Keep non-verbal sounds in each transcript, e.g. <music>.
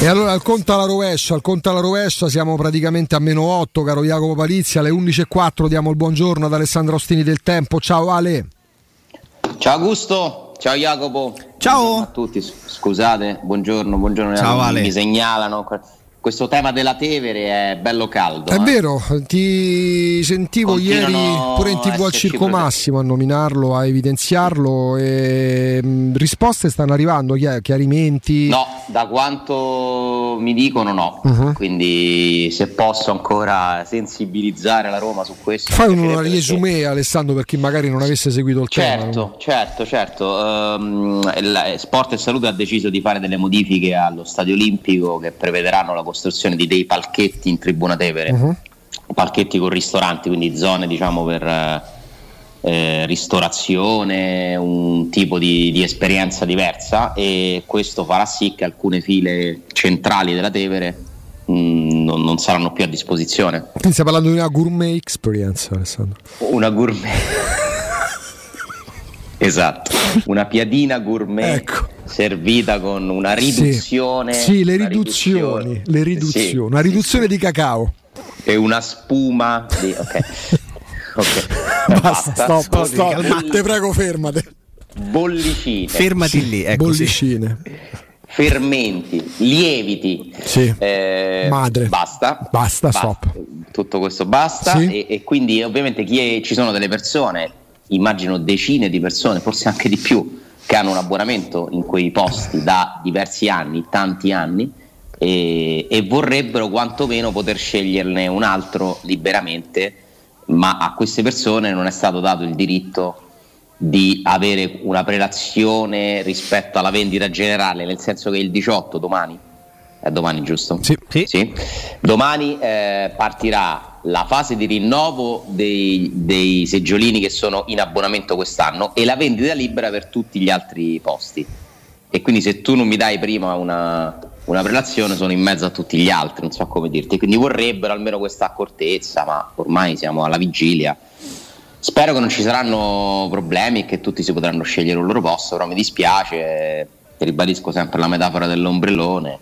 E allora al conto alla rovescia, al conto alla rovescia siamo praticamente a meno 8, caro Jacopo Palizia, alle 11.04 diamo il buongiorno ad Alessandro Ostini del Tempo. Ciao Ale. Ciao Augusto, ciao Jacopo. Ciao buongiorno a tutti. Scusate, buongiorno, buongiorno. Ciao Ale. Mi segnalano questo tema della Tevere è bello caldo. È eh? vero, ti sentivo Continuano ieri pure in tv al Circo presenti. Massimo a nominarlo, a evidenziarlo e mh, risposte stanno arrivando, chiar- chiarimenti. No, da quanto mi dicono no. Mhm. Quindi se posso ancora sensibilizzare la Roma su questo. Fai un piacerebbe riesume Alessandro per chi magari non avesse seguito il tema. Certo, certo, certo. Ehm, il Sport e Salute ha deciso di fare delle modifiche allo Stadio Olimpico che prevederanno la costruzione di dei palchetti in Tribuna Tevere, Mhm. palchetti con ristoranti, quindi zone diciamo per eh, eh, ristorazione, un tipo di, di esperienza diversa e questo farà sì che alcune file centrali della Tevere mh, non, non saranno più a disposizione. Quindi stai parlando di una gourmet experience Alessandro. Una gourmet. <laughs> esatto, una piadina gourmet Ecco. servita con una riduzione. Sì, sì, le riduzioni, riduzione. le riduzioni, Sì, una sì, riduzione di cacao. sì. E una spuma di... Ok. <laughs> Ok. Basta, stop, stop. calma- Te prego fermate. Bollicine. Fermati lì, ecco sì. Bollicine. fermenti, lieviti. Sì. Eh, Madre. Basta. Basta, stop. Tutto questo basta. Sì. E, e quindi ovviamente chi è- ci sono delle persone, immagino decine di persone, forse anche di più, che hanno un abbonamento in quei posti da diversi anni, tanti anni, e, e vorrebbero quantomeno poter sceglierne un altro liberamente, ma a queste persone non è stato dato il diritto di avere una prelazione rispetto alla vendita generale, nel senso che il 18 domani, è domani giusto? Sì. Sì. Domani eh, partirà la fase di rinnovo dei, dei seggiolini che sono in abbonamento quest'anno e la vendita libera per tutti gli altri posti. E quindi se tu non mi dai prima una, una prelazione sono in mezzo a tutti gli altri, non so come dirti. Quindi vorrebbero almeno questa accortezza, ma ormai siamo alla vigilia. Spero che non ci saranno problemi e che tutti si potranno scegliere un loro posto, però mi dispiace, ribadisco sempre la metafora dell'ombrellone.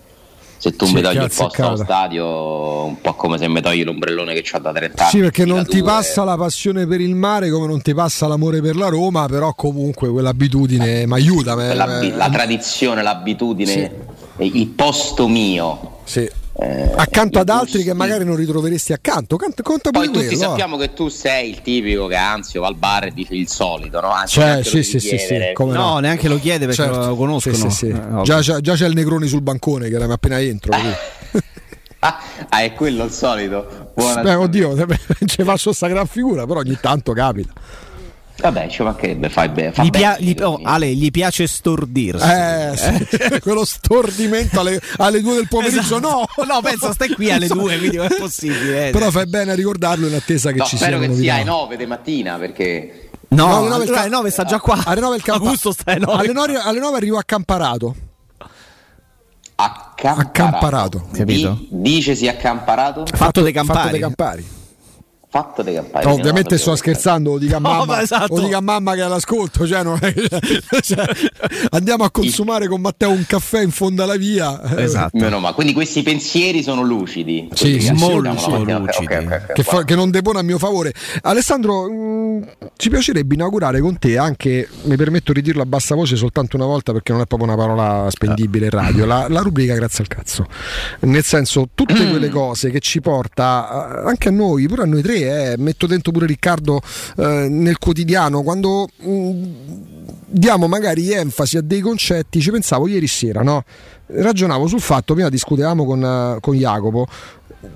Se tu Sì, mi togli il posto allo stadio, un po' come se mi togli l'ombrellone che ho da 30 anni. Sì, perché non ti passa la passione per il mare come non ti passa l'amore per la Roma, però comunque quell'abitudine mi aiuta. me- la, la tradizione, l'abitudine, Sì. il posto mio. sì. Eh, Accanto ad altri che magari non ritroveresti accanto, conta pure Poi tutti quello, eh. sappiamo che tu sei il tipico che anzi va al bar e dice il solito, no? Anzi, Cioè, neanche lo sì, sì, sì, sì, No, no. neanche lo chiede perché Certo. lo conoscono. Sì, sì, sì. Eh, già, già- già c'è il Negroni sul bancone che era appena entro. <laughs> Ah, ah, è quello il solito. Buona- Beh, oddio, <laughs> ci faccio sta gran figura, però ogni tanto capita. Vabbè, ci mancherebbe, fai bene. fa Gli bene, pia- gli- oh, Ale, gli piace stordirsi. Eh, sì. <laughs> quello stordimento alle, alle due del pomeriggio, Esatto. no, <laughs> no, pensa, stai qui alle <laughs> due, quindi non è possibile. eh. Però fai bene a ricordarlo in attesa che No, ci spero siano che sia alle 9 di mattina perché No, No, alle nove il allora ca- alle 9 sta già qua. Alle 9 il campa- Augusto sta alle 9. alle nove- alle nove arrivo accamparato. accamparato. Accamparato. Capito? Di- dicesi accamparato, Fatto dei Fatto campari. dei campari. Fatto dei campari. No, ovviamente No, sto scherzando, lo dica a No, mamma, ma esatto. lo dica a mamma che è all'ascolto. Cioè, non è- <laughs> cioè, andiamo a consumare con Matteo un caffè in fondo alla via. Esatto. Meno male. Quindi questi pensieri sono lucidi. Sì, molto lucidi. ok, ok, ok. Che, fa- che non depone a mio favore. Alessandro, mh, ci piacerebbe inaugurare con te anche, mi permetto di dirlo a bassa voce soltanto una volta perché non è proprio una parola spendibile in radio, la, la rubrica grazie al cazzo. Nel senso, tutte quelle cose che ci porta eh, anche a noi, pure a noi tre, eh, metto dentro pure Riccardo eh, nel quotidiano, quando mh, diamo magari enfasi a dei concetti, ci pensavo ieri sera, no? Ragionavo sul fatto, prima discutevamo con, eh, con Jacopo,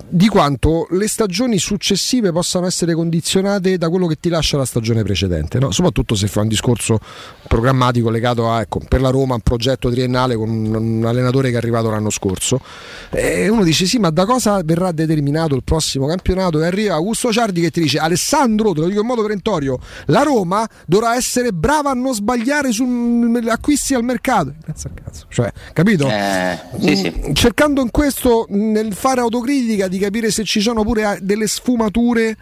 di quanto le stagioni successive possano essere condizionate da quello che ti lascia la stagione precedente, no? soprattutto se fa un discorso programmatico legato a, ecco, per la Roma, un progetto triennale con un, allenatore che è arrivato l'anno scorso. E uno dice: Sì, ma da cosa verrà determinato il prossimo campionato? E arriva Augusto Ciardi che ti dice: Alessandro, te lo dico in modo perentorio, la Roma dovrà essere brava a non sbagliare sugli acquisti al mercato. Al cazzo, cioè, capito? Eh, sì, sì. Mm, cercando in questo nel fare autocritica di capire se ci sono pure delle sfumature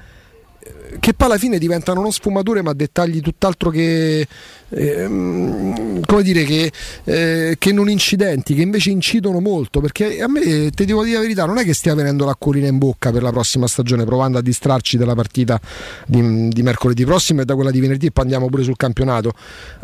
che poi alla fine diventano non sfumature ma dettagli tutt'altro che, ehm, come dire, che, eh, che, non incidenti, che invece incidono molto, perché a me, ti devo dire la verità, non è che stia venendo l'acquolina in bocca per la prossima stagione, provando a distrarci dalla partita di, di mercoledì prossimo e da quella di venerdì e poi andiamo pure sul campionato,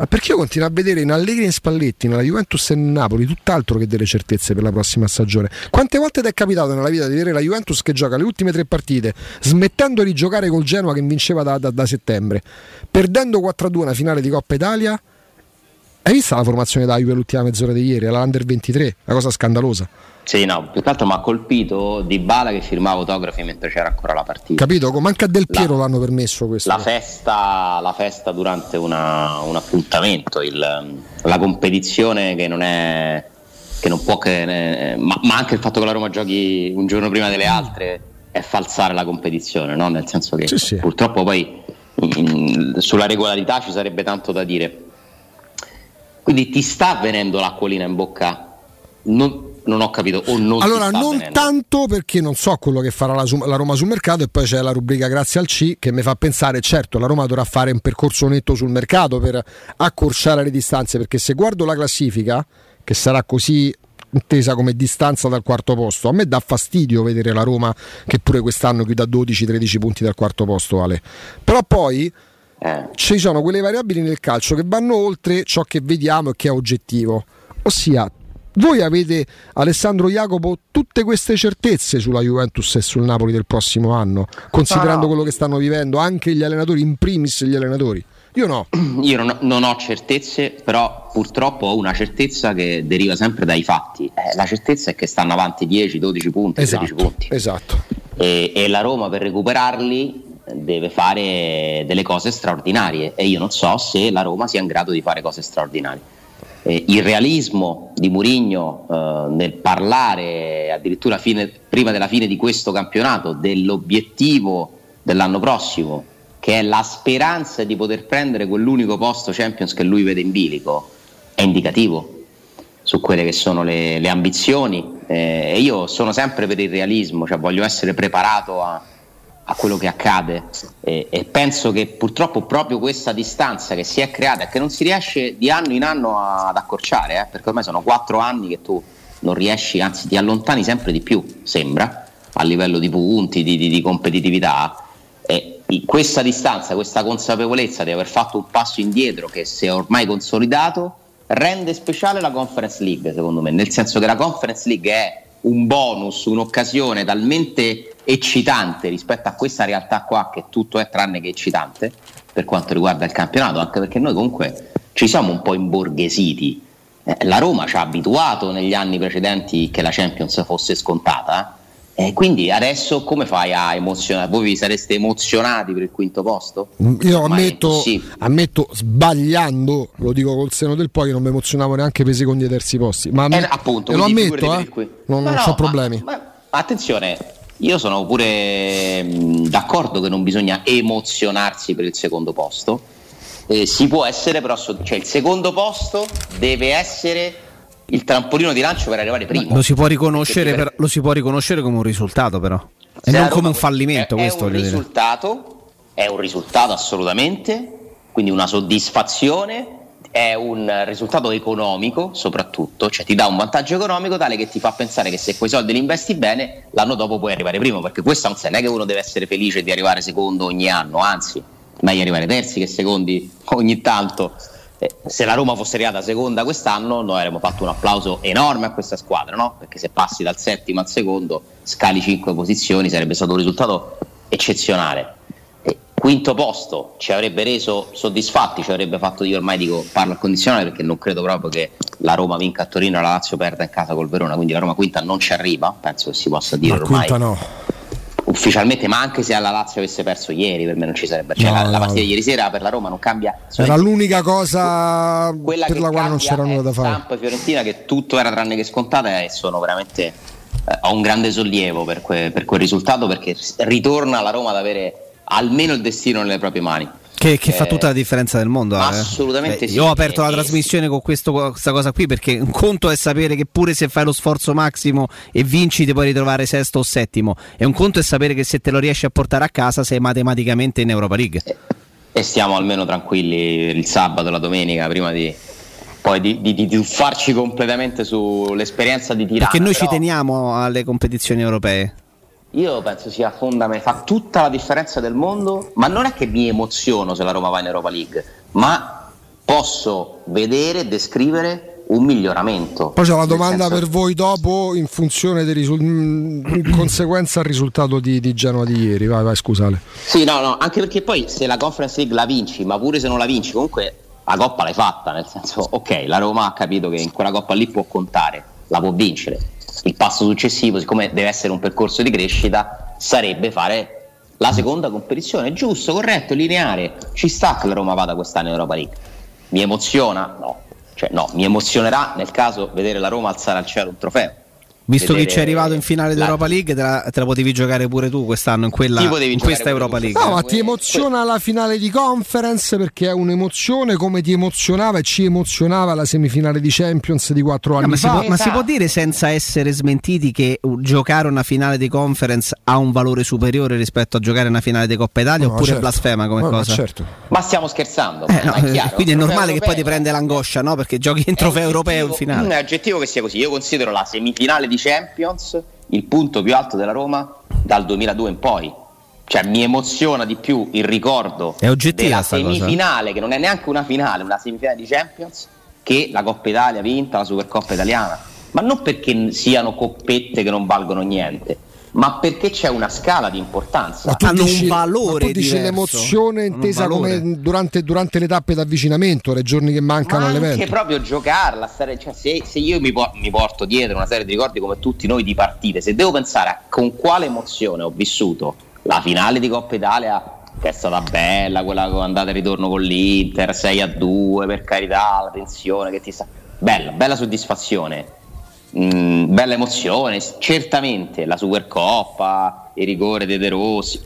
perché io continuo a vedere in Allegri e in Spalletti, nella Juventus e in Napoli, tutt'altro che delle certezze per la prossima stagione. Quante volte ti è capitato nella vita di vedere la Juventus che gioca le ultime tre partite, smettendo di giocare col Genoa che vinceva da, da, da settembre, perdendo 4-2 una finale di Coppa Italia? Hai visto la formazione da Juve l'ultima mezz'ora di ieri, alla Under 23? Una cosa scandalosa. Sì, no, più che altro mi ha colpito Di Bala che firmava autografi mentre c'era ancora la partita. Capito? Manca a Del Piero la, l'hanno permesso questo. La festa, la festa durante una, un appuntamento, il, la competizione che non è che non può che, ma, ma, anche il fatto che la Roma giochi un giorno prima delle altre è falsare la competizione, no? nel senso che sì, sì. purtroppo poi in, sulla regolarità ci sarebbe tanto da dire. Quindi ti sta venendo l'acquolina in bocca? Non, non ho capito o non allora non venendo. tanto perché non so quello che farà la, la, Roma sul mercato e poi c'è la rubrica grazie al C che mi fa pensare certo la Roma dovrà fare un percorso netto sul mercato per accorciare le distanze perché se guardo la classifica che sarà così intesa come distanza dal quarto posto. A me dà fastidio vedere la Roma che pure quest'anno chiude a 12-13 punti dal quarto posto, Ale. Però poi eh. ci sono quelle variabili nel calcio che vanno oltre ciò che vediamo e che è oggettivo. Ossia, voi avete Alessandro Jacopo tutte queste certezze sulla Juventus e sul Napoli del prossimo anno, considerando no. quello che stanno vivendo anche gli allenatori, in primis gli allenatori. Io no. <clears throat> Io non ho, non ho, certezze, però purtroppo ho una certezza che deriva sempre dai fatti. Eh, la certezza è che stanno avanti 10, 12 punti, esatto, 13 punti. Esatto. E, e la Roma per recuperarli deve fare delle cose straordinarie e io non so se la Roma sia in grado di fare cose straordinarie. Eh, il realismo di Murigno eh, nel parlare addirittura fine, prima della fine di questo campionato dell'obiettivo dell'anno prossimo che è la speranza di poter prendere quell'unico posto Champions che lui vede in bilico, è indicativo su quelle che sono le, le ambizioni. Eh, io sono sempre per il realismo, cioè voglio essere preparato a, a quello che accade e, e, penso che purtroppo proprio questa distanza che si è creata e che non si riesce di anno in anno ad accorciare, eh, perché ormai sono quattro anni che tu non riesci, anzi ti allontani sempre di più, sembra, a livello di punti, di, di, di competitività. Questa distanza, questa consapevolezza di aver fatto un passo indietro che si è ormai consolidato, rende speciale la Conference League, secondo me, nel senso che la Conference League è un bonus, un'occasione talmente eccitante rispetto a questa realtà qua, che tutto è tranne che eccitante per quanto riguarda il campionato, anche perché noi comunque ci siamo un po' imborghesiti. Eh, la Roma ci ha abituato negli anni precedenti che la Champions fosse scontata. Eh? E quindi adesso come fai a emozionare? Voi vi sareste emozionati per il quinto posto? Io ammetto, ammetto, sbagliando, lo dico col seno del poi, che non mi emozionavo neanche per i secondi e terzi posti. Ma eh, appunto, lo ammetto, eh? non, non no, ho problemi. Ma, ma, attenzione, io sono pure mh, d'accordo che non bisogna emozionarsi per il secondo posto. Eh, si può essere, però, cioè il secondo posto deve essere il trampolino di lancio per arrivare primo. Lo si può riconoscere, per... lo si può riconoscere come un risultato, però. E non come un fallimento. È, questo è un risultato, è un risultato assolutamente, quindi una soddisfazione, è un risultato economico soprattutto, cioè ti dà un vantaggio economico tale che ti fa pensare che se quei soldi li investi bene, l'anno dopo puoi arrivare primo, perché questo non è che uno deve essere felice di arrivare secondo ogni anno, anzi, meglio arrivare terzi che secondi ogni tanto se la Roma fosse arrivata seconda quest'anno, noi avremmo fatto un applauso enorme a questa squadra, no? Perché se passi dal settimo al secondo, scali cinque posizioni, sarebbe stato un risultato eccezionale. E quinto posto ci avrebbe reso soddisfatti, ci avrebbe fatto, io ormai dico, parlo al condizionale perché non credo proprio che la Roma vinca a Torino e la Lazio perda in casa col Verona, quindi la Roma quinta non ci arriva, penso che si possa dire Ma ormai. Quinta no ufficialmente, ma anche se alla Lazio avesse perso ieri, per me non ci sarebbe. Cioè, no, la, no. la, partita di ieri sera per la Roma non cambia. Era l'unica cosa quella per la quale non c'era nulla da fare. Samp e Fiorentina che tutto era tranne che scontata e sono veramente eh, ho un grande sollievo per, que, per, quel risultato perché ritorna la Roma ad avere almeno il destino nelle proprie mani. Che, che eh, fa tutta la differenza del mondo. Eh. Assolutamente eh, sì. Io ho aperto la trasmissione con questo, questa cosa qui perché un conto è sapere che pure se fai lo sforzo massimo e vinci ti puoi ritrovare sesto o settimo e un conto è sapere che se te lo riesci a portare a casa sei matematicamente in Europa League. E, stiamo almeno tranquilli il sabato, la domenica, prima di, poi di, di, di, tuffarci completamente sull'esperienza di Tirana. Perché noi però... ci teniamo alle competizioni europee. Io penso sia fondamentale, fa tutta la differenza del mondo, ma non è che mi emoziono se la Roma va in Europa League, ma posso vedere e descrivere un miglioramento. Poi c'è una domanda senso... per voi dopo in funzione del risul... in conseguenza al risultato di, di Genoa di ieri. Vai, vai, scusale. Sì, no, no, anche perché poi se la Conference League la vinci, ma pure se non la vinci, comunque la Coppa l'hai fatta, nel senso, ok, la Roma ha capito che in quella Coppa lì può contare, la può vincere il passo successivo, siccome deve essere un percorso di crescita, sarebbe fare la seconda competizione. Giusto, corretto, lineare. Ci sta che la Roma vada quest'anno in Europa League. Mi emoziona? No. Cioè, no, mi emozionerà nel caso vedere la Roma alzare al cielo un trofeo Visto che ci è arrivato in finale d'Europa League, te la, te la, potevi giocare pure tu quest'anno in, quella, in questa Europa League. No, ma ti emoziona la finale di conference perché è un'emozione come ti emozionava e ci emozionava la semifinale di Champions di quattro anni no, ma fa. Si può, ma si può dire senza essere smentiti che giocare una finale di conference ha un valore superiore rispetto a giocare una finale di Coppa Italia no, oppure certo. blasfema come no, cosa? Ma, certo. ma stiamo scherzando. Eh, è chiaro, quindi è normale che poi ti prende l'angoscia, no? Perché giochi in trofeo europeo in finale. È oggettivo che sia così. Io considero la semifinale di Champions il punto più alto della Roma dal 2002 in poi. Cioè mi emoziona di più il ricordo della semifinale, cosa. che non è neanche una finale, una semifinale di Champions, che la Coppa Italia vinta, la Supercoppa italiana. Ma non perché siano coppette che non valgono niente, ma perché c'è una scala di importanza. Ma hanno dici, un valore. Ma tu dici l'emozione intesa come durante, durante, le tappe d'avvicinamento, le giorni che mancano ma all'evento. Anche proprio giocarla, stare, cioè se, se, io mi, mi, porto dietro una serie di ricordi come tutti noi di partite, se devo pensare a con quale emozione ho vissuto la finale di Coppa Italia che è stata bella, quella andata e ritorno con l'Inter, 6 a 2, per carità, la tensione che ti sta... Bella, bella soddisfazione Mm, bella emozione, certamente la Supercoppa, il rigore dei De Rossi,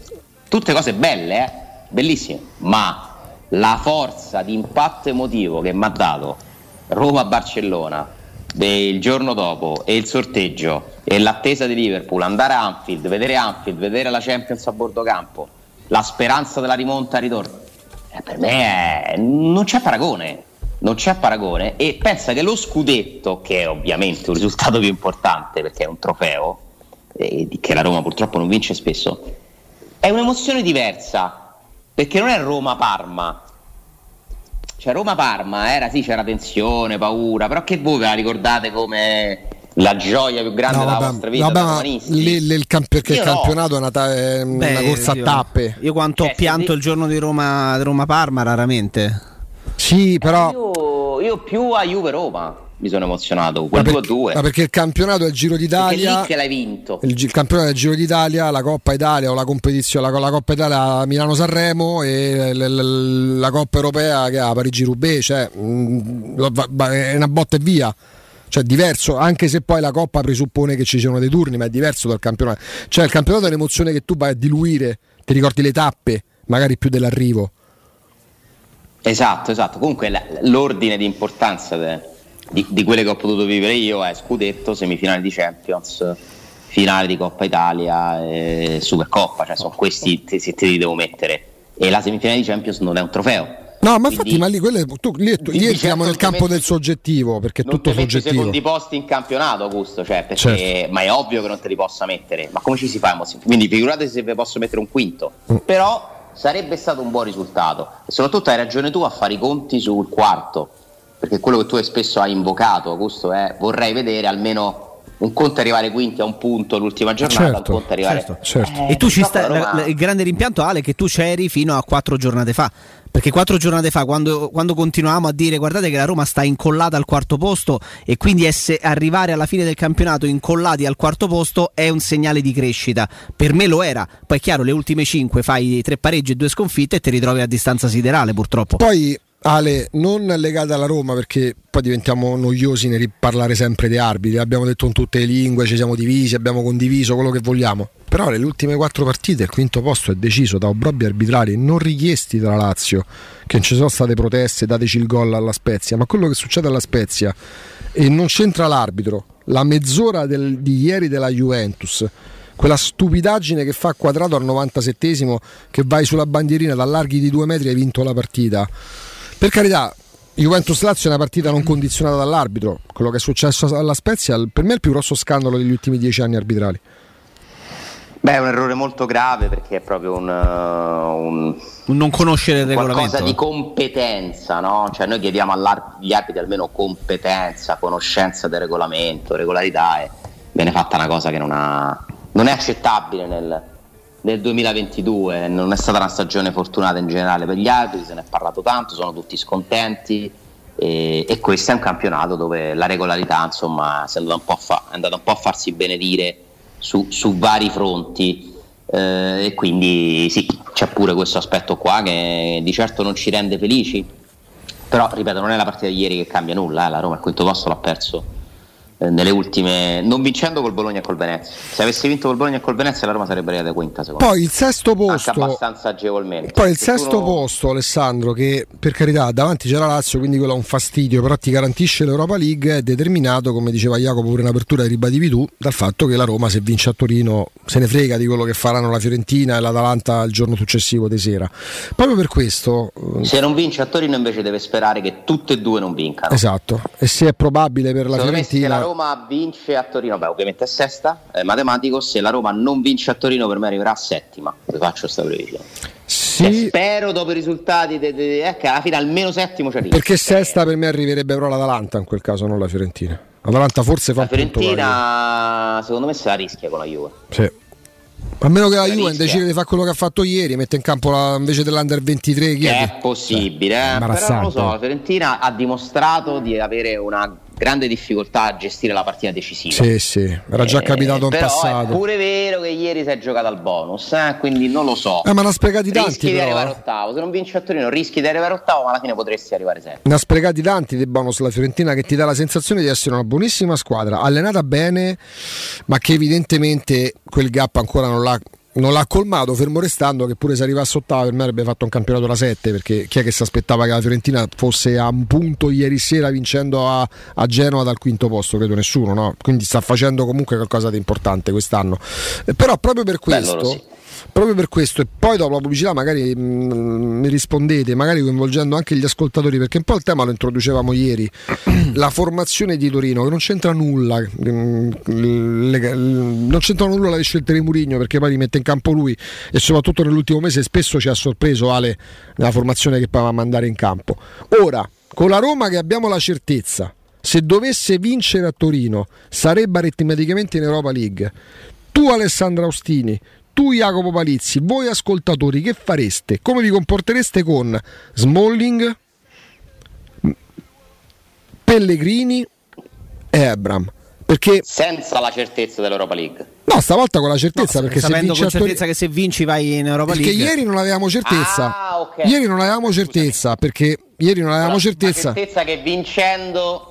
tutte cose belle, eh? bellissime, ma la forza di impatto emotivo che mi ha dato Roma-Barcellona il giorno dopo e il sorteggio e l'attesa di Liverpool, andare a Anfield, vedere Anfield, vedere la Champions a bordo campo, la speranza della rimonta a ritorno, eh, per me è... non c'è paragone non c'è paragone e pensa che lo scudetto, che è ovviamente un risultato più importante perché è un trofeo, eh, che la Roma purtroppo non vince spesso, è un'emozione diversa perché non è Roma-Parma. Cioè Roma-Parma era sì, c'era tensione, paura, però che voi ve la ricordate come la gioia più grande no, della vabbè, vostra vita vabbè, lì, lì il camp- perché il campionato è una, ta- è una Beh, corsa io, a tappe. io quanto cioè, ho pianto di... il giorno di Roma, Roma Parma raramente sì, però. Io, io più a Juve Roma mi sono emozionato. Quel ma, perché, ma perché il campionato è il Giro d'Italia. Perché che l'hai vinto. Il, il, campionato è il Giro d'Italia, la Coppa Italia o la competizione, la, la Coppa Italia Milano-Sanremo e la, la, la Coppa Europea che ha Parigi-Roubaix. Cioè, mh, mm, è una botta e via cioè diverso, anche se poi la coppa presuppone che ci siano dei turni, ma è diverso dal campionato. Cioè il campionato è un'emozione che tu vai a diluire, ti ricordi le tappe, magari più dell'arrivo. Esatto, esatto. Comunque l'ordine di importanza de, di, di, quelle che ho potuto vivere io è scudetto, semifinale di Champions, finale di Coppa Italia, e Supercoppa, cioè sono questi se te li devo mettere. E la semifinale di Champions non è un trofeo. No, ma infatti, ma lì, quelle, tu, lì, lì entriamo nel campo del soggettivo perché è tutto soggettivo. secondi posti in campionato, Augusto, cioè, perché, certo. ma è ovvio che non te li possa mettere. Ma come ci si fa? Quindi figurate se vi posso mettere un quinto. Mm. Però sarebbe stato un buon risultato e soprattutto hai ragione tu a fare i conti sul quarto perché quello che tu spesso hai invocato Augusto è vorrei vedere almeno un conto arrivare quinti a un punto l'ultima giornata, certo, un conto arrivare. Certo, certo. Eh, e tu ci stai. Il grande rimpianto, Ale, che tu c'eri fino a quattro giornate fa. Perché quattro giornate fa, quando, quando, continuavamo a dire guardate che la Roma sta incollata al quarto posto e quindi esse, arrivare alla fine del campionato incollati al quarto posto è un segnale di crescita. Per me lo era. Poi è chiaro, le ultime cinque fai tre pareggi e due sconfitte e ti ritrovi a distanza siderale purtroppo. Poi Ale, non legata alla Roma perché poi diventiamo noiosi nel parlare sempre di arbitri. Abbiamo detto in tutte le lingue, ci siamo divisi, abbiamo condiviso quello che vogliamo. Però nelle ultime quattro partite il quinto posto è deciso da obbrobi arbitrali non richiesti dalla Lazio, che non ci sono state proteste, dateci il gol alla Spezia, ma quello che succede alla Spezia e non c'entra l'arbitro. La mezz'ora del, di ieri della Juventus quella stupidaggine che fa quadrato al 97esimo che vai sulla bandierina da larghi di due metri hai vinto la partita per carità, Juventus Lazio è una partita non condizionata dall'arbitro. Quello che è successo alla Spezia, per me è il più grosso scandalo degli ultimi dieci anni arbitrali. Beh, è un errore molto grave perché è proprio un, uh, un, un non conoscere il regolamento. Qualcosa di competenza, no? Cioè noi chiediamo agli arbitri almeno competenza, conoscenza del regolamento, regolarità e viene fatta una cosa che non, ha, non è accettabile nel, nel 2022 non è stata una stagione fortunata in generale per gli arbitri, se ne è parlato tanto, sono tutti scontenti e, e questo è un campionato dove la regolarità insomma è andata un po' a, fa, un po a farsi benedire su, su vari fronti. Eh, e quindi sì, c'è pure questo aspetto qua che di certo non ci rende felici, però ripeto non è la partita di ieri che cambia nulla, eh, la Roma al quinto posto l'ha perso nelle ultime non vincendo col Bologna e col Venezia. Se avesse vinto col Bologna e col Venezia la Roma sarebbe arrivata quinta secondo poi il sesto posto Anche abbastanza agevolmente. Poi il sesto non... posto Alessandro che per carità davanti c'è la Lazio quindi quello è un fastidio però ti garantisce l'Europa League è determinato come diceva Jacopo pure in apertura ribadivi tu dal fatto che la Roma se vince a Torino se ne frega di quello che faranno la Fiorentina e l'Atalanta il giorno successivo di sera. Proprio per questo eh, se non vince a Torino invece deve sperare che tutte e due non vincano. Esatto. E se è probabile per la Fiorentina Roma vince a Torino, beh, ovviamente è sesta, è matematico. Se la Roma non vince a Torino, per me arriverà a settima. Vi faccio questa previsione. Sì. Cioè, spero dopo i risultati de, de, de, eh, che alla fine almeno settimo ci arrivi. Perché sesta per me arriverebbe però l'Atalanta in quel caso, non la Fiorentina. L'Atalanta forse fa la Fiorentina, secondo me, se la rischia con la Juve. Sì. A meno che la, la Juve decide di fare quello che ha fatto ieri, mette in campo la, invece dell'Under 23. Chi è, è possibile, eh, però non lo so. La Fiorentina ha dimostrato di avere una grande difficoltà a gestire la partita decisiva. Sì, sì, era già eh, capitato in passato. È pure vero che ieri si è giocato al bonus, eh? quindi non lo so. Eh, ma ne ha sprecati tanti. Rischi però, di arrivare eh. ottavo. Se non vinci a Torino, rischi di arrivare ottavo, ma alla fine potresti arrivare sempre. Ne ha sprecati tanti dei bonus la Fiorentina che ti dà la sensazione di essere una buonissima squadra, allenata bene, ma che evidentemente quel gap ancora non l'ha non l'ha colmato, fermo restando che pure se arrivasse ottava per me avrebbe fatto un campionato da 7 perché chi è che si aspettava che la Fiorentina fosse a un punto ieri sera vincendo a, a Genova dal quinto posto, credo nessuno, no? quindi sta facendo comunque qualcosa di importante quest'anno. Eh, però proprio per questo proprio per questo e poi dopo la pubblicità magari mh, mm, mi rispondete magari coinvolgendo anche gli ascoltatori perché un po' il tema lo introducevamo ieri. <clears throat> La formazione di Torino che non c'entra nulla mm, non c'entra nulla la scelta di Murigno perché poi li mette in campo lui e soprattutto nell'ultimo mese spesso ci ha sorpreso Ale nella formazione che poteva mandare in campo. Ora con la Roma che abbiamo la certezza se dovesse vincere a Torino sarebbe aritmeticamente in Europa League. Tu Alessandro Austini tu Jacopo Palizzi, voi ascoltatori che fareste? Come vi comportereste con Smalling, Pellegrini e Abram? Perché senza la certezza dell'Europa League. No, stavolta con la certezza no, perché sapendo se con certezza che se vinci vai in Europa perché League. Perché ieri non avevamo certezza. Ah, okay. Ieri non avevamo certezza perché ieri non avevamo certezza. La certezza che vincendo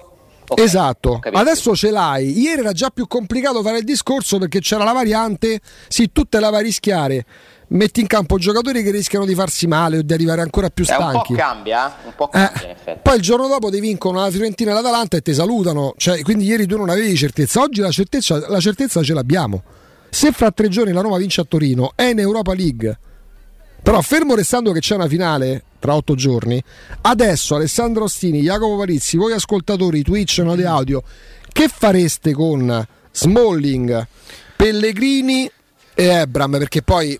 Okay, esatto, adesso ce l'hai. Ieri era già più complicato fare il discorso perché c'era la variante, sì, tu te la vai a rischiare. Metti in campo giocatori che rischiano di farsi male o di arrivare ancora più stanchi. Eh, un po' cambia, un po' cambia eh, Poi il giorno dopo ti vincono la Fiorentina e l'Atalanta e ti salutano. Cioè, quindi ieri tu non avevi certezza. Oggi la certezza, la certezza ce l'abbiamo. Se fra tre giorni la Roma vince a Torino, è in Europa League. Però fermo restando che c'è una finale tra otto giorni, adesso Alessandro Ostini, Jacopo Parizzi, voi ascoltatori Twitch, Note Audio, che fareste con Smalling, Pellegrini e Ebram? Perché poi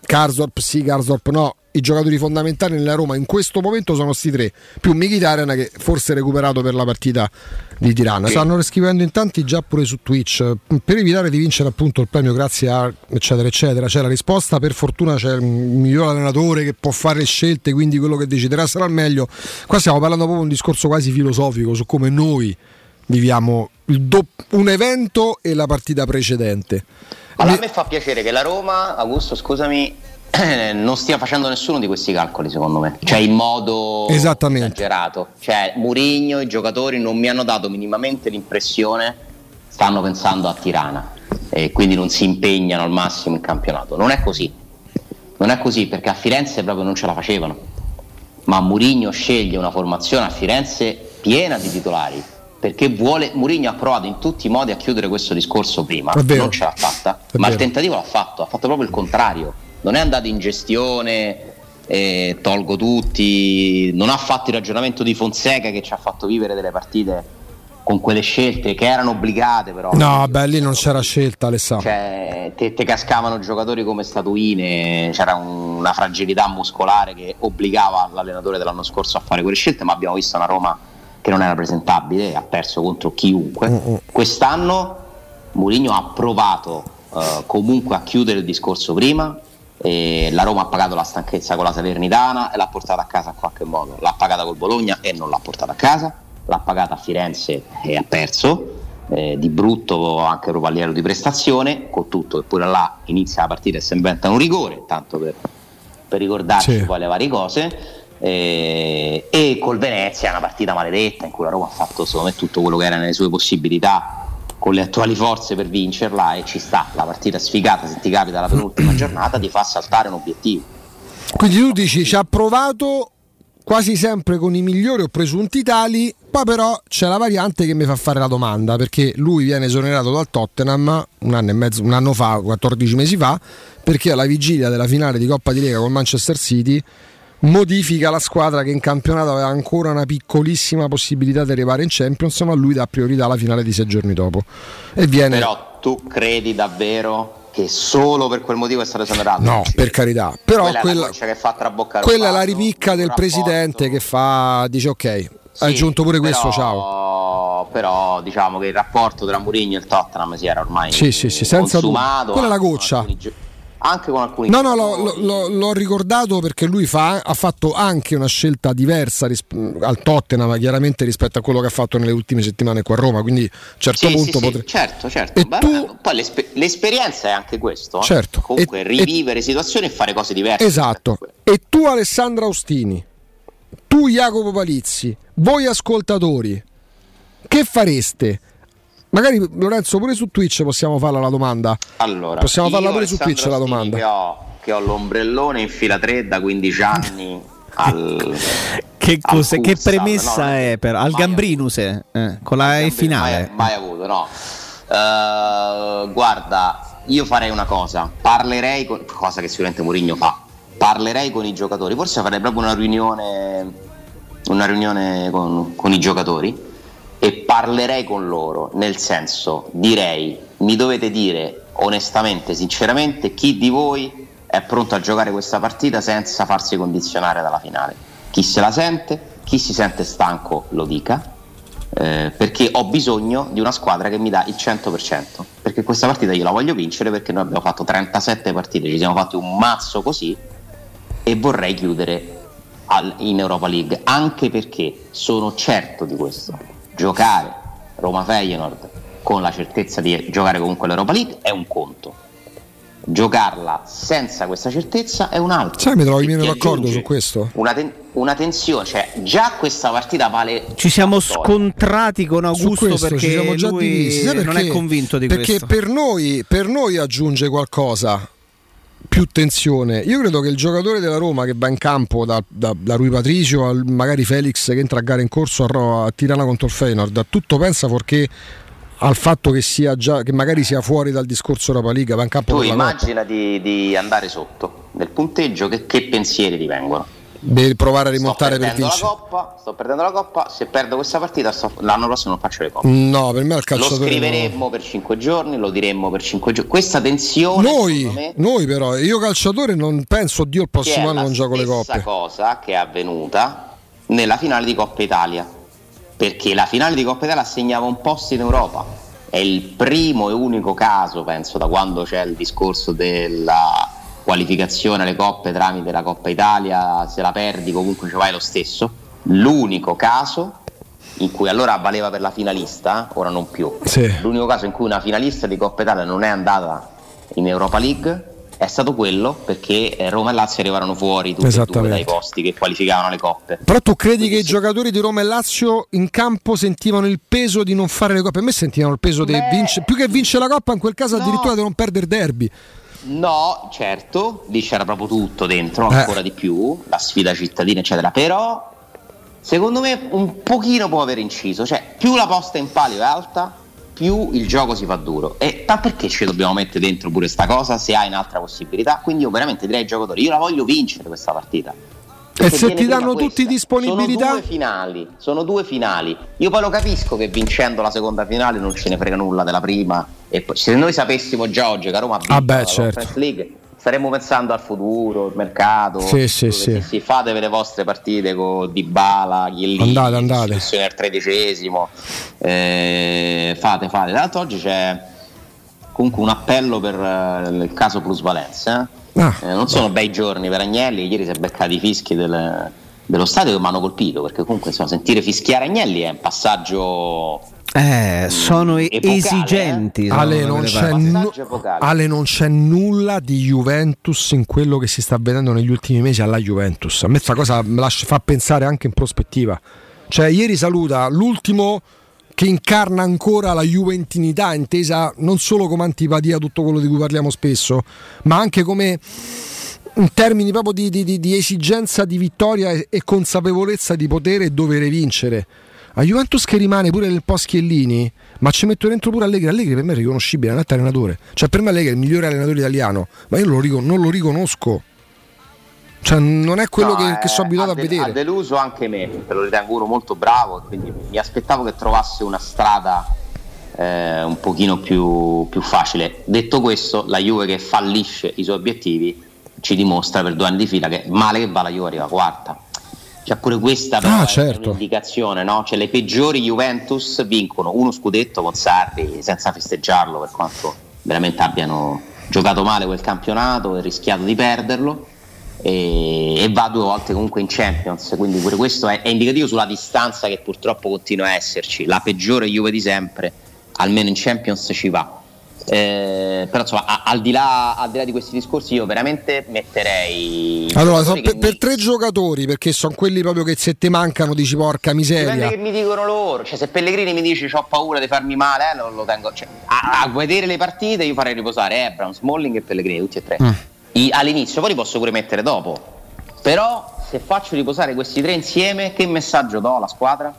Karsdorp sì, Karsdorp no, i giocatori fondamentali nella Roma in questo momento sono questi tre, più Mkhitaryan che forse recuperato per la partita di Tirana. Sì. Stanno scrivendo in tanti già pure su Twitch per evitare di vincere appunto il premio grazie a eccetera eccetera. C'è la risposta, per fortuna c'è il miglior allenatore che può fare scelte, quindi quello che deciderà sarà il meglio. Qua stiamo parlando proprio di un discorso quasi filosofico su come noi viviamo do- un evento e la partita precedente. Allora, a me fa piacere che la Roma, Augusto, scusami, non stia facendo nessuno di questi calcoli, secondo me. Cioè, in modo esagerato. Cioè, Murigno, i giocatori non mi hanno dato minimamente l'impressione stanno pensando a Tirana e quindi non si impegnano al massimo in campionato. Non è così. Non è così perché a Firenze proprio non ce la facevano. Ma Murigno sceglie una formazione a Firenze piena di titolari perché vuole, Mourinho ha provato in tutti i modi a chiudere questo discorso prima, non ce l'ha fatta, ma vero. il tentativo l'ha fatto, ha fatto proprio il contrario, non è andato in gestione, eh, tolgo tutti, non ha fatto il ragionamento di Fonseca che ci ha fatto vivere delle partite con quelle scelte che erano obbligate però. No, beh, lì non c'era scelta Alessandro. Cioè, te, te, cascavano giocatori come statuine, c'era un, una fragilità muscolare che obbligava l'allenatore dell'anno scorso a fare quelle scelte, ma abbiamo visto una Roma che non era presentabile, ha perso contro chiunque. Uh-uh. Quest'anno Mourinho ha provato uh, comunque a chiudere il discorso prima. La Roma ha pagato la stanchezza con la Salernitana e l'ha portata a casa in qualche modo. L'ha pagata col Bologna e non l'ha portata a casa. L'ha pagata a Firenze e ha perso. Eh, di brutto anche rovaliero di prestazione, con tutto che pure là inizia la partita e si inventa un rigore, tanto per, per ricordarci sì. poi le varie cose eh, e col Venezia una partita maledetta in cui la Roma ha fatto secondo me tutto quello che era nelle sue possibilità con le attuali forze per vincerla e ci sta la partita sfigata se ti capita la penultima <clears throat> giornata ti fa saltare un obiettivo. Quindi tu dici ci ha provato quasi sempre con i migliori o presunti tali poi però c'è la variante che mi fa fare la domanda perché lui viene esonerato dal Tottenham un anno e mezzo un anno fa 14 mesi fa perché alla vigilia della finale di Coppa di Lega con Manchester City modifica la squadra che in campionato aveva ancora una piccolissima possibilità di arrivare in Champions, ma lui dà priorità alla finale di sei giorni dopo. E viene... Però tu credi davvero che solo per quel motivo è stato esonerato? No, per carità. Però quella, quella, è, la quella è la ripicca del presidente che fa, dice ok, sì, hai aggiunto pure però, questo, ciao. Però diciamo che il rapporto tra Mourinho e il Tottenham si era ormai sì, sì, sì, senza consumato. Quella è la goccia anche con alcuni no no lo, lo, l'ho ricordato perché lui fa, ha fatto anche una scelta diversa risp- al Tottenham chiaramente rispetto a quello che ha fatto nelle ultime settimane qua a Roma quindi a un certo sì, punto sì, potre... certo certo Beh, tu... poi l'esper- l'esperienza è anche questo eh? certo comunque e, rivivere e... situazioni e fare cose diverse esatto e tu Alessandro Austini tu Jacopo Palizzi voi ascoltatori che fareste? Magari Lorenzo pure su Twitch possiamo farla la domanda. Allora, possiamo farla pure su Twitch la domanda. Che ho, che ho l'ombrellone in fila 3 da 15 anni. <laughs> Al, che, cosa, che premessa no, è per al Gambrinus eh, con la E finale. mai, mai, avuto no. Uh, guarda io farei una cosa. Parlerei con, cosa che sicuramente Mourinho fa. Parlerei con i giocatori. Forse farei proprio una riunione una riunione con, con i giocatori parlerei con loro, nel senso direi mi dovete dire onestamente, sinceramente, chi di voi è pronto a giocare questa partita senza farsi condizionare dalla finale. Chi se la sente, chi si sente stanco lo dica, eh, perché ho bisogno di una squadra che mi dà il 100%, perché questa partita io la voglio vincere perché noi abbiamo fatto 37 partite, ci siamo fatti un mazzo così e vorrei chiudere al, in Europa League, anche perché sono certo di questo giocare Roma Feyenoord con la certezza di giocare comunque l'Europa League è un conto. Giocarla senza questa certezza è un altro. Sai, mi trovi meno d'accordo su questo? Una, ten- una, tensione, cioè già questa partita vale. Ci siamo scontrati con Augusto questo, perché ci siamo già divisi. Sai non è convinto di perché questo. Perché per noi, per noi aggiunge qualcosa più tensione. Io credo che il giocatore della Roma che va in campo da, da, da Rui Patricio al magari Felix che entra a gara in corso a, a Tirana contro il Feyenoord, a tutto pensa fuorché al fatto che, sia già, che magari sia fuori dal discorso Europa League, va in campo tu immagina di, di, andare sotto nel punteggio, che, che pensieri ti vengono? Devi provare a rimontare per vincere. La coppa, sto perdendo la coppa, se perdo questa partita sto, l'anno prossimo non faccio le coppe. No, per me il calciatore Lo scriveremmo no. per 5 giorni, lo diremmo per 5 giorni. Questa tensione Noi, me, noi però, io calciatore non penso, Dio il prossimo anno non gioco le coppe. Questa cosa che è avvenuta nella finale di Coppa Italia. Perché la finale di Coppa Italia assegnava un posto in Europa. È il primo e unico caso, penso, da quando c'è il discorso della qualificazione alle coppe tramite la Coppa Italia, se la perdi comunque ci vai lo stesso. L'unico caso in cui allora valeva per la finalista, ora non più. Sì. L'unico caso in cui una finalista di Coppa Italia non è andata in Europa League è stato quello perché eh, Roma e Lazio arrivarono fuori tutti e due dai posti che qualificavano le coppe. Però tu credi Quindi che sì. i giocatori di Roma e Lazio in campo sentivano il peso di non fare le coppe? A me sentivano il peso di vincere, più che vincere la coppa in quel caso no. addirittura di non perdere il derby. No, certo, lì c'era proprio tutto dentro, eh. ancora di più, la sfida cittadina, eccetera. Però secondo me un pochino può aver inciso, cioè più la posta in palio è alta, più il gioco si fa duro. E ma perché ci dobbiamo mettere dentro pure sta cosa se hai un'altra possibilità? Quindi io veramente direi ai giocatori, io la voglio vincere questa partita. E se ti danno tutti disponibilità? Sono due finali, sono due finali. Io poi lo capisco che vincendo la seconda finale non ce ne frega nulla della prima. E poi, se noi sapessimo già oggi che Roma ha vinto ah beh, la certo. League, staremmo pensando al futuro, al mercato. Sì, sì, sì. sì. Fatevi le vostre partite con Dybala, Chiellini, andate, andate. al tredicesimo. Eh, fate, fate. Tra l'altro oggi c'è comunque un appello per uh, il caso plusvalenza. Ah, eh, non sono bei giorni per Agnelli, ieri si è beccati i fischi del, dello stadio che mi hanno colpito, perché comunque insomma, sentire fischiare Agnelli è un passaggio eh, sono epocale, esigenti. Eh? Ale, non nu- Ale, non c'è nulla di Juventus in quello che si sta vedendo negli ultimi mesi alla Juventus. A me questa cosa me lascia, fa pensare anche in prospettiva. Cioè, ieri saluta l'ultimo che incarna ancora la juventinità, intesa non solo come antipatia, tutto quello di cui parliamo spesso, ma anche come in termini proprio di, di, di esigenza di vittoria e, e consapevolezza di potere e dovere vincere a Juventus che rimane pure nel post Chiellini, ma ci metto dentro pure Allegri. Allegri per me è riconoscibile, è un altro allenatore. Cioè per me Allegri è il migliore allenatore italiano, ma io lo, non lo riconosco. Cioè, non è quello no, che, che, sono abituato a, de- a vedere. Ha deluso anche me, perché lo ritengo uno molto bravo, quindi mi aspettavo che trovasse una strada eh, un pochino più, più, facile. Detto questo, la Juve che fallisce i suoi obiettivi ci dimostra per due anni di fila che male che va la Juve arriva quarta. C'è pure questa ah, certo. un'indicazione, no? Cioè le peggiori Juventus vincono uno scudetto con Sarri senza festeggiarlo per quanto veramente abbiano giocato male quel campionato e rischiato di perderlo e, e, va due volte comunque in Champions, quindi pure questo è, è indicativo sulla distanza che purtroppo continua a esserci. La peggiore Juve di sempre, almeno in Champions ci va. Eh, però insomma, a, al, di là, al, di là, di questi discorsi, io veramente metterei. Allora, so, per, mi... per, tre giocatori, perché sono quelli proprio che se te mancano dici porca miseria. Dipende che mi dicono loro. Cioè, se Pellegrini mi dice ho paura di farmi male, eh, non lo tengo. Cioè, a, a, vedere le partite, io farei riposare Brown, Smalling e Pellegrini, tutti e tre. Mm. I, all'inizio, poi li posso pure mettere dopo. Però, se faccio riposare questi tre insieme, che messaggio do alla squadra?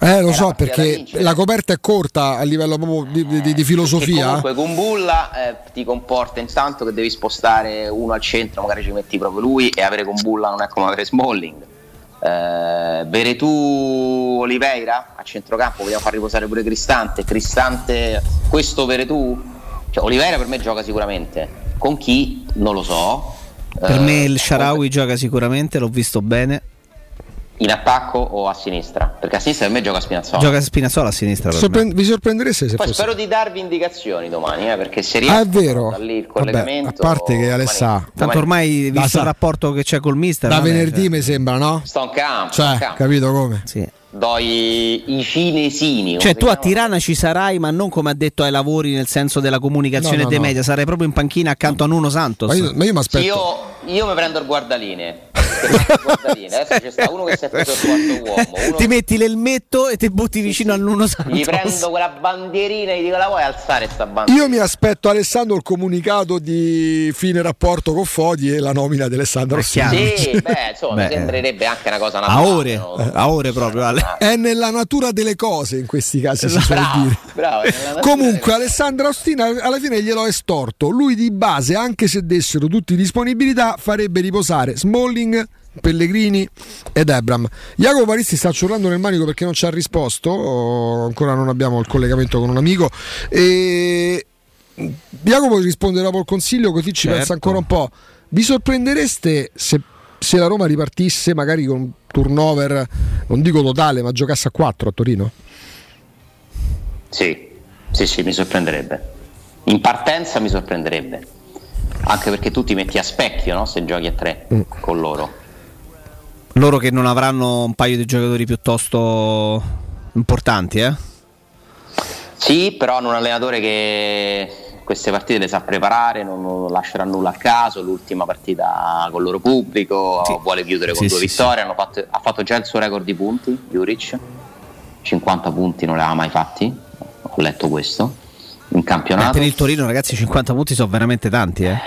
Eh, lo so perché la coperta è corta a livello proprio di, di, di filosofia. Comunque con Bulla eh, ti comporta intanto che devi spostare uno al centro, magari ci metti proprio lui e avere con Bulla non è come avere Smalling. Eh, Veretù Oliveira a centrocampo, vogliamo far riposare pure Cristante. Cristante, questo Veretù? Cioè, Oliveira per me gioca sicuramente. Con chi? Non lo so. Per eh, me il Sharawi gioca sicuramente, l'ho visto bene in attacco o a sinistra? Perché a sinistra per me gioca Spinazzola. Gioca Spinazzola a sinistra. Sorprend- vi sorprendereste se Poi fosse... spero di darvi indicazioni domani, eh, perché se riesco ah, è vero. lì il collegamento. Vabbè, a parte che Alessà. Tanto ormai visto il rapporto che c'è col mister. Da venerdì cioè... mi sembra, no? Sto in campo. Cioè, in campo. capito come? Sì do i, i cinesini. Cioè, tu a Tirana ci sarai, ma non come ha detto ai lavori nel senso della comunicazione no, no, dei no. media, sarai proprio in panchina accanto a Nuno Santos. Ma io, ma io mi aspetto. Io, io mi prendo il guardaline. guardaline. Adesso c'è sta uno che si è preso il quarto uomo. Ti metti l'elmetto e ti butti vicino a Nuno Santos. Gli prendo quella bandierina e gli dico la vuoi alzare sta bandiera. Io mi aspetto Alessandro il comunicato di fine rapporto con Fodi e la nomina di Alessandro Sì, beh, insomma, beh, mi sembrerebbe anche una cosa naturale. A ore, no? a ore proprio. Ale. È nella natura delle cose in questi casi si suol dire. Bravo, Comunque Alessandro Ostina alla fine glielo è storto. Lui di base, anche se dessero tutti disponibilità, farebbe riposare Smalling Pellegrini ed Ebram. Jacopo Paristi sta ciurlando nel manico perché non ci ha risposto, oh, ancora non abbiamo il collegamento con un amico. E Jacopo risponde dopo il consiglio, così ci certo. pensa ancora un po'. Vi sorprendereste se, se, la Roma ripartisse magari con un turnover, non dico totale, ma giocasse a 4 a Torino? Sì, sì, sì, mi sorprenderebbe. In partenza mi sorprenderebbe. Anche perché tu ti metti a specchio no? se giochi a 3 mm. con loro loro che non avranno un paio di giocatori piuttosto importanti, eh? Sì, però hanno un allenatore che queste partite le sa preparare, non, non lascerà nulla a caso, l'ultima partita con il loro pubblico, sì. vuole chiudere con sì, due sì, vittorie, fatto, ha fatto già il suo record di punti, Juric, 50 punti non le aveva mai fatti, ho letto questo, in campionato. Eh, per il Torino ragazzi 50 punti sono veramente tanti eh.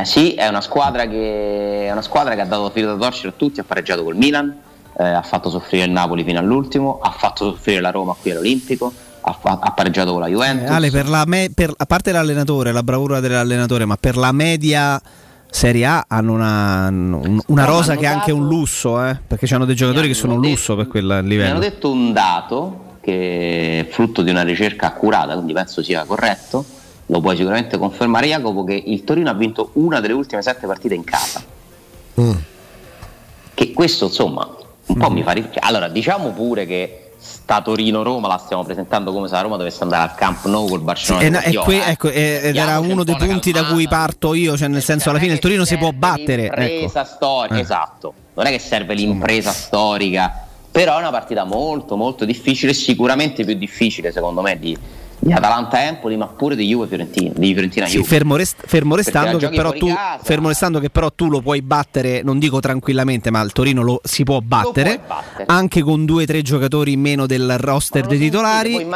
Eh, sì, è una squadra che, è una squadra che ha dato filo da torcere a tutti, ha pareggiato col Milan, eh, ha fatto soffrire il Napoli fino all'ultimo, ha fatto soffrire la Roma qui all'Olimpico ha, ha pareggiato con la Juventus. Eh, Ale, per la me, per, a parte l'allenatore, la bravura dell'allenatore, ma per la media Serie A hanno una, una rosa che è anche un lusso, eh? perché c'hanno dei giocatori che sono un lusso per quel livello. Mi hanno detto un dato che è frutto di una ricerca accurata, quindi penso sia corretto. Lo puoi sicuramente confermare, Jacopo, che il Torino ha vinto una delle ultime sette partite in casa. Mm. Che questo, insomma, un po' mm. mi fa riflettere. Allora, diciamo pure che sta Torino-Roma la stiamo presentando come se la Roma dovesse andare al Camp Nou col Barcellona. Sì, que- eh. ecco, ed era uno dei punti da cui parto io, cioè nel senso alla fine il Torino si può battere. L'impresa ecco. storica, eh. esatto. Non è che serve l'impresa storica, però è una partita molto molto difficile, sicuramente più difficile secondo me di di Atalanta-Empoli, ma pure di Juve-Fiorentina. Di Fiorentina sì, fermo, rest- fermo, restando che però tu, fermo restando che però tu lo puoi battere, non dico tranquillamente, ma il Torino lo si può battere, battere. anche con due o tre giocatori in meno del roster dei titolari.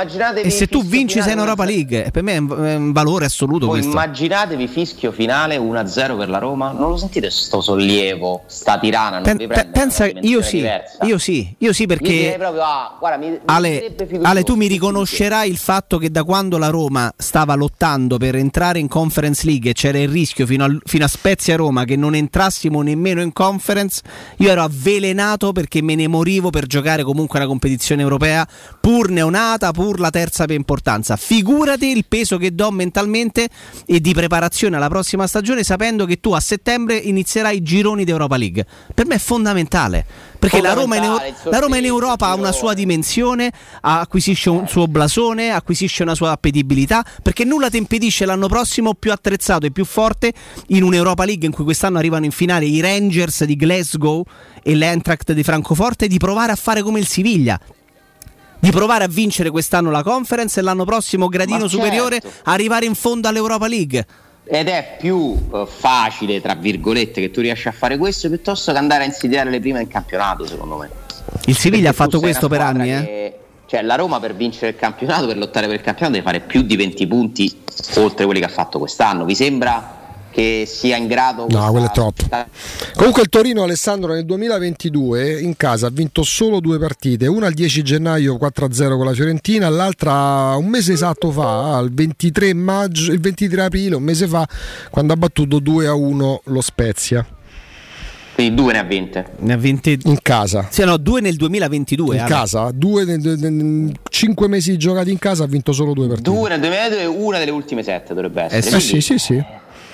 E se tu vinci sei in Europa League, per me è un, è un valore assoluto voi questo. Immaginatevi fischio finale 1-0 per la Roma, non lo sentite sto sollievo, sta tirana, non Pen- prende, pensa, io sì, io sì, io sì perché proprio, ah, guarda, mi, Ale, Ale tu mi riconoscerai il fatto che da quando la Roma stava lottando per entrare in Conference League e c'era il rischio fino a, fino a Spezia Roma che non entrassimo nemmeno in Conference, io ero avvelenato perché me ne morivo per giocare comunque una competizione europea, pur neonata, pur la terza per importanza. Figurati il peso che do mentalmente e di preparazione alla prossima stagione sapendo che tu a settembre inizierai i gironi di Europa League. Per me è fondamentale perché la Roma, Euro- la Roma, in Europa ha una sua dimensione, acquisisce un suo blasone, acquisisce una sua appetibilità, perché nulla ti impedisce l'anno prossimo più attrezzato e più forte in un'Europa League in cui quest'anno arrivano in finale i Rangers di Glasgow e l'Eintracht di Francoforte di provare a fare come il Siviglia, di provare a vincere quest'anno la conference e l'anno prossimo gradino certo. superiore arrivare in fondo all'Europa League ed è più uh, facile, tra virgolette, che tu riesci a fare questo piuttosto che andare a insidiare le prime del campionato, secondo me. Il Siviglia ha fatto questo per anni, eh? Che, cioè, la Roma per vincere il campionato, per lottare per il campionato, deve fare più di 20 punti oltre quelli che ha fatto quest'anno. Vi sembra che sia in grado. No, quello è troppo. Comunque il Torino Alessandro nel 2022 in casa ha vinto solo due partite, una il 10 gennaio 4-0 con la Fiorentina, l'altra un mese esatto fa, il 23 maggio, il 23 aprile, un mese fa, quando ha battuto 2-1 lo Spezia. Quindi due ne ha vinte. Ne ha vinte in casa. Sì, no, due nel 2022. In casa, due nel, nel, cinque mesi giocati in casa ha vinto solo due partite. Due nel 2022 e una delle ultime sette dovrebbe essere. Eh, sì, sì, sì, sì.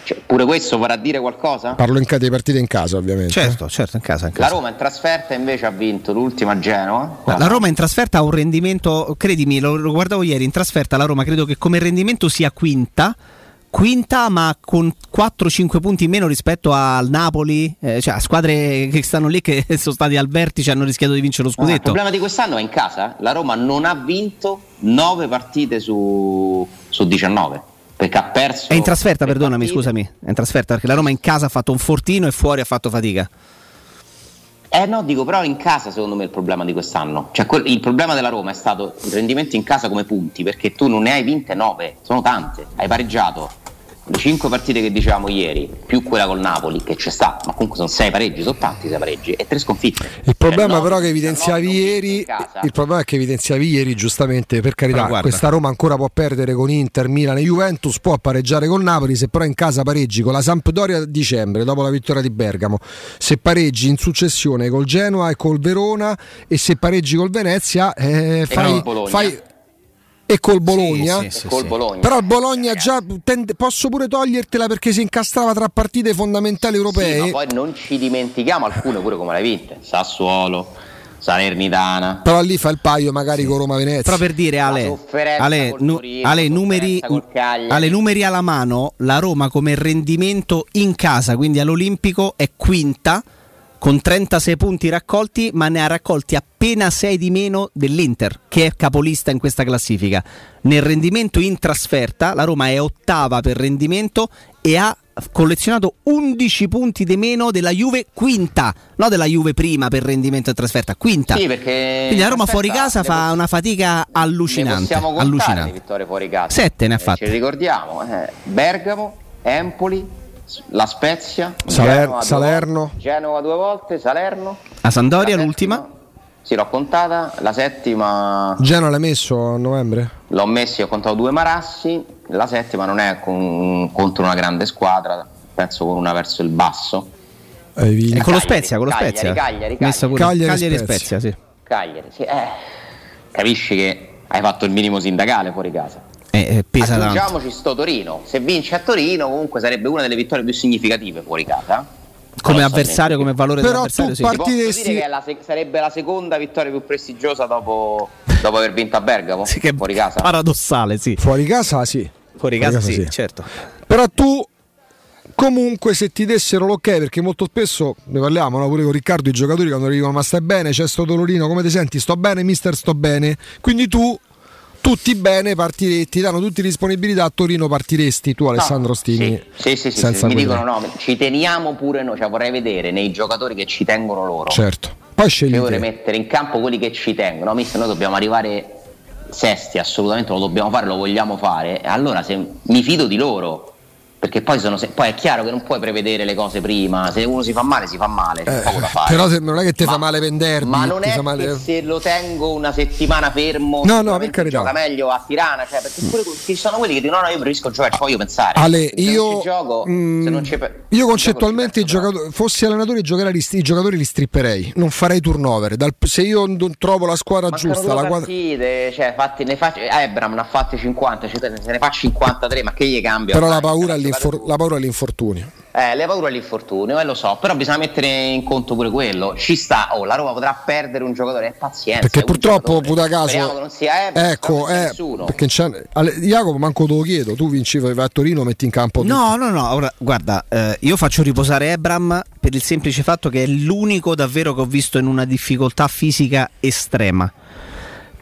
Cioè, pure questo vorrà dire qualcosa? Parlo in dei partite in casa, ovviamente. Certo, certo, in casa, in casa. La Roma in trasferta invece ha vinto l'ultima a Genoa. La Roma in trasferta ha un rendimento, credimi, lo, lo guardavo ieri, in trasferta la Roma credo che come rendimento sia quinta quinta ma con 4-5 punti in meno rispetto al Napoli, eh, cioè a squadre che stanno lì che <laughs> sono stati al vertice e hanno rischiato di vincere lo scudetto. Ah, il problema di quest'anno è in casa, la Roma non ha vinto 9 partite su, su 19 perché ha perso. È in trasferta, perdonami, partite. scusami. È in trasferta perché la Roma in casa ha fatto un fortino e fuori ha fatto fatica. Eh no, dico però in casa secondo me è il problema di quest'anno. Cioè il problema della Roma è stato il rendimento in casa come punti, perché tu non ne hai vinte 9, sono tante, hai pareggiato 5 partite che dicevamo ieri, più quella col Napoli che c'è sta, ma comunque sono 6 pareggi, sono tanti 6 pareggi e 3 sconfitte. Il problema cioè, però che evidenziavi ieri, il problema è che evidenziavi ieri giustamente, per carità, questa Roma ancora può perdere con Inter, Milan e Juventus, può pareggiare con Napoli, se però in casa pareggi con la Sampdoria a dicembre dopo la vittoria di Bergamo, se pareggi in successione col Genoa e col Verona e se pareggi col Venezia eh, fai, fai e col Bologna. Sì, sì, col Bologna. Però il Bologna già tende, posso pure togliertela perché si incastrava tra partite fondamentali europee. ma poi non ci dimentichiamo alcune pure come l'hai vinte. Sassuolo, Salernitana. Però lì fa il paio magari con Roma Venezia. Però per dire Ale, Ale, nu, Ale, numeri, Ale numeri alla mano, la Roma come rendimento in casa, quindi all'Olimpico è quinta con 36 punti raccolti, ma ne ha raccolti appena 6 di meno dell'Inter, che è capolista in questa classifica. Nel rendimento in trasferta, la Roma è ottava per rendimento e ha collezionato 11 punti di meno della Juve quinta, non della Juve prima per rendimento in trasferta, quinta. Sì, perché Quindi la Roma fuori casa fa una fatica allucinante. Ne allucinante. vittorie fuori casa. Sette ne ha fatte. Eh, ci ricordiamo, eh, Bergamo, Empoli, la Spezia, Saler- Genova Salerno, Genova due volte, Salerno. A Sandoria l'ultima? Sì, l'ho contata, la settima... Genova l'hai messo a novembre? L'ho messo, ho contato due Marassi, la settima non è con, contro una grande squadra, penso con una verso il basso. E con lo Spezia, con lo Spezia. Cagliari, Cagliari, Cagliari, Cagliari, Cagliari Spezia, sì. Cagliari, sì. Eh, capisci che hai fatto il minimo sindacale fuori casa. Eh, eh, pesa Aggiungiamoci sto Torino. Se vince a Torino, comunque sarebbe una delle vittorie più significative fuori casa come avversario, come valore Però dell'avversario. Tu partiresti... Sì. che la se- sarebbe la seconda vittoria più prestigiosa dopo, dopo aver vinto a Bergamo. Sì, che fuori casa. Paradossale, sì. Fuori casa, sì. Fuori casa, fuori casa sì, sì, certo. Però tu comunque se ti dessero l'ok perché molto spesso ne parliamo no? pure con Riccardo i giocatori quando arrivano ma stai bene c'è sto dolorino come ti senti sto bene mister sto bene quindi tu tutti bene partiresti, ti danno tutti disponibilità a Torino partiresti tu Alessandro no, Stini sì sì sì, sì, mi dicono no ci teniamo pure noi cioè vorrei vedere nei giocatori che ci tengono loro. Certo. Poi scegli vorrei mettere in campo quelli che ci tengono. No, mister noi dobbiamo arrivare sesti assolutamente lo dobbiamo fare lo vogliamo fare. Allora se mi fido di loro perché poi, sono, poi, è chiaro che non puoi prevedere le cose prima, se uno si fa male si fa male, eh, poco da fare. Però non è che ti fa male vendermi. Ma non è male... che se lo tengo una settimana fermo, no, no, per carità. gioca meglio a Tirana, cioè, perché pure ci sono quelli che dicono no, no io preferisco giocare, ci voglio pensare. Ale, se io, gioco, mm, io concettualmente i giocatori, fossi allenatore i giocatori li stripperei, non farei turnover. Dal, se io non trovo la squadra Mancano giusta, la partite, cioè, fatti, ne faccio, Ebram ne ha fatti 50, cioè, se ne fa 53, ma che gli cambia? Però la paura, all'infor- la paura all'infortunio l'infortunio. Eh, le paure all'infortunio, eh, lo so, però bisogna mettere in conto pure quello. Ci sta, oh, la Roma potrà perdere un giocatore, è pazienza. Perché purtroppo, puta caso, non sia Ebro, ecco, eh, perché Jacopo manco te lo chiedo, tu vinci, vai a Torino, metti in campo No, no, no, ora, guarda, eh, io faccio riposare Ebram per il semplice fatto che è l'unico davvero che ho visto in una difficoltà fisica estrema.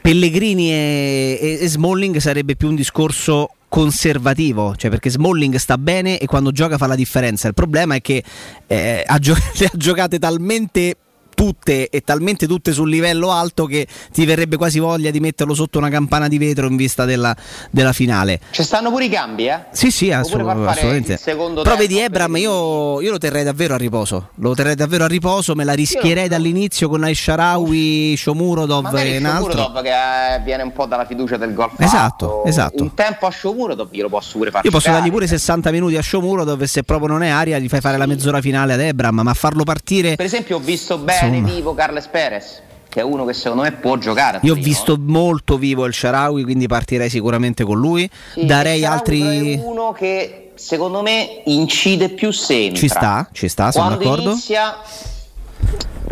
Pellegrini e, e, e Smalling sarebbe più un discorso conservativo, cioè perché Smalling sta bene e quando gioca fa la differenza. Il problema è che eh, ha, gio- <laughs> ha giocate talmente tutte e talmente tutte sul livello alto che ti verrebbe quasi voglia di metterlo sotto una campana di vetro in vista della, della finale. Ci stanno pure i cambi, eh? Sì, sì, assolut- assolutamente. Però vedi Ebram, io, io, lo terrei davvero a riposo. Lo terrei davvero a riposo, me la rischierei dall'inizio con Aisharawi, Shomurodov e un altro. Shomurodov che eh, viene un po' dalla fiducia del gol Esatto, esatto. Un tempo a Shomurodov io lo posso pure fare. Io posso dargli pure 60 minuti a Shomurodov e se proprio non è aria gli fai fare la mezz'ora finale ad Ebram, ma farlo partire... Per esempio ho visto bene cane vivo Carles Perez che è uno che secondo me può giocare. Io ho visto molto vivo il Sharawi, quindi partirei sicuramente con lui. Sì, Darei altri. È uno che secondo me incide più sempre. Ci sta, ci sta, sono Quando d'accordo. Inizia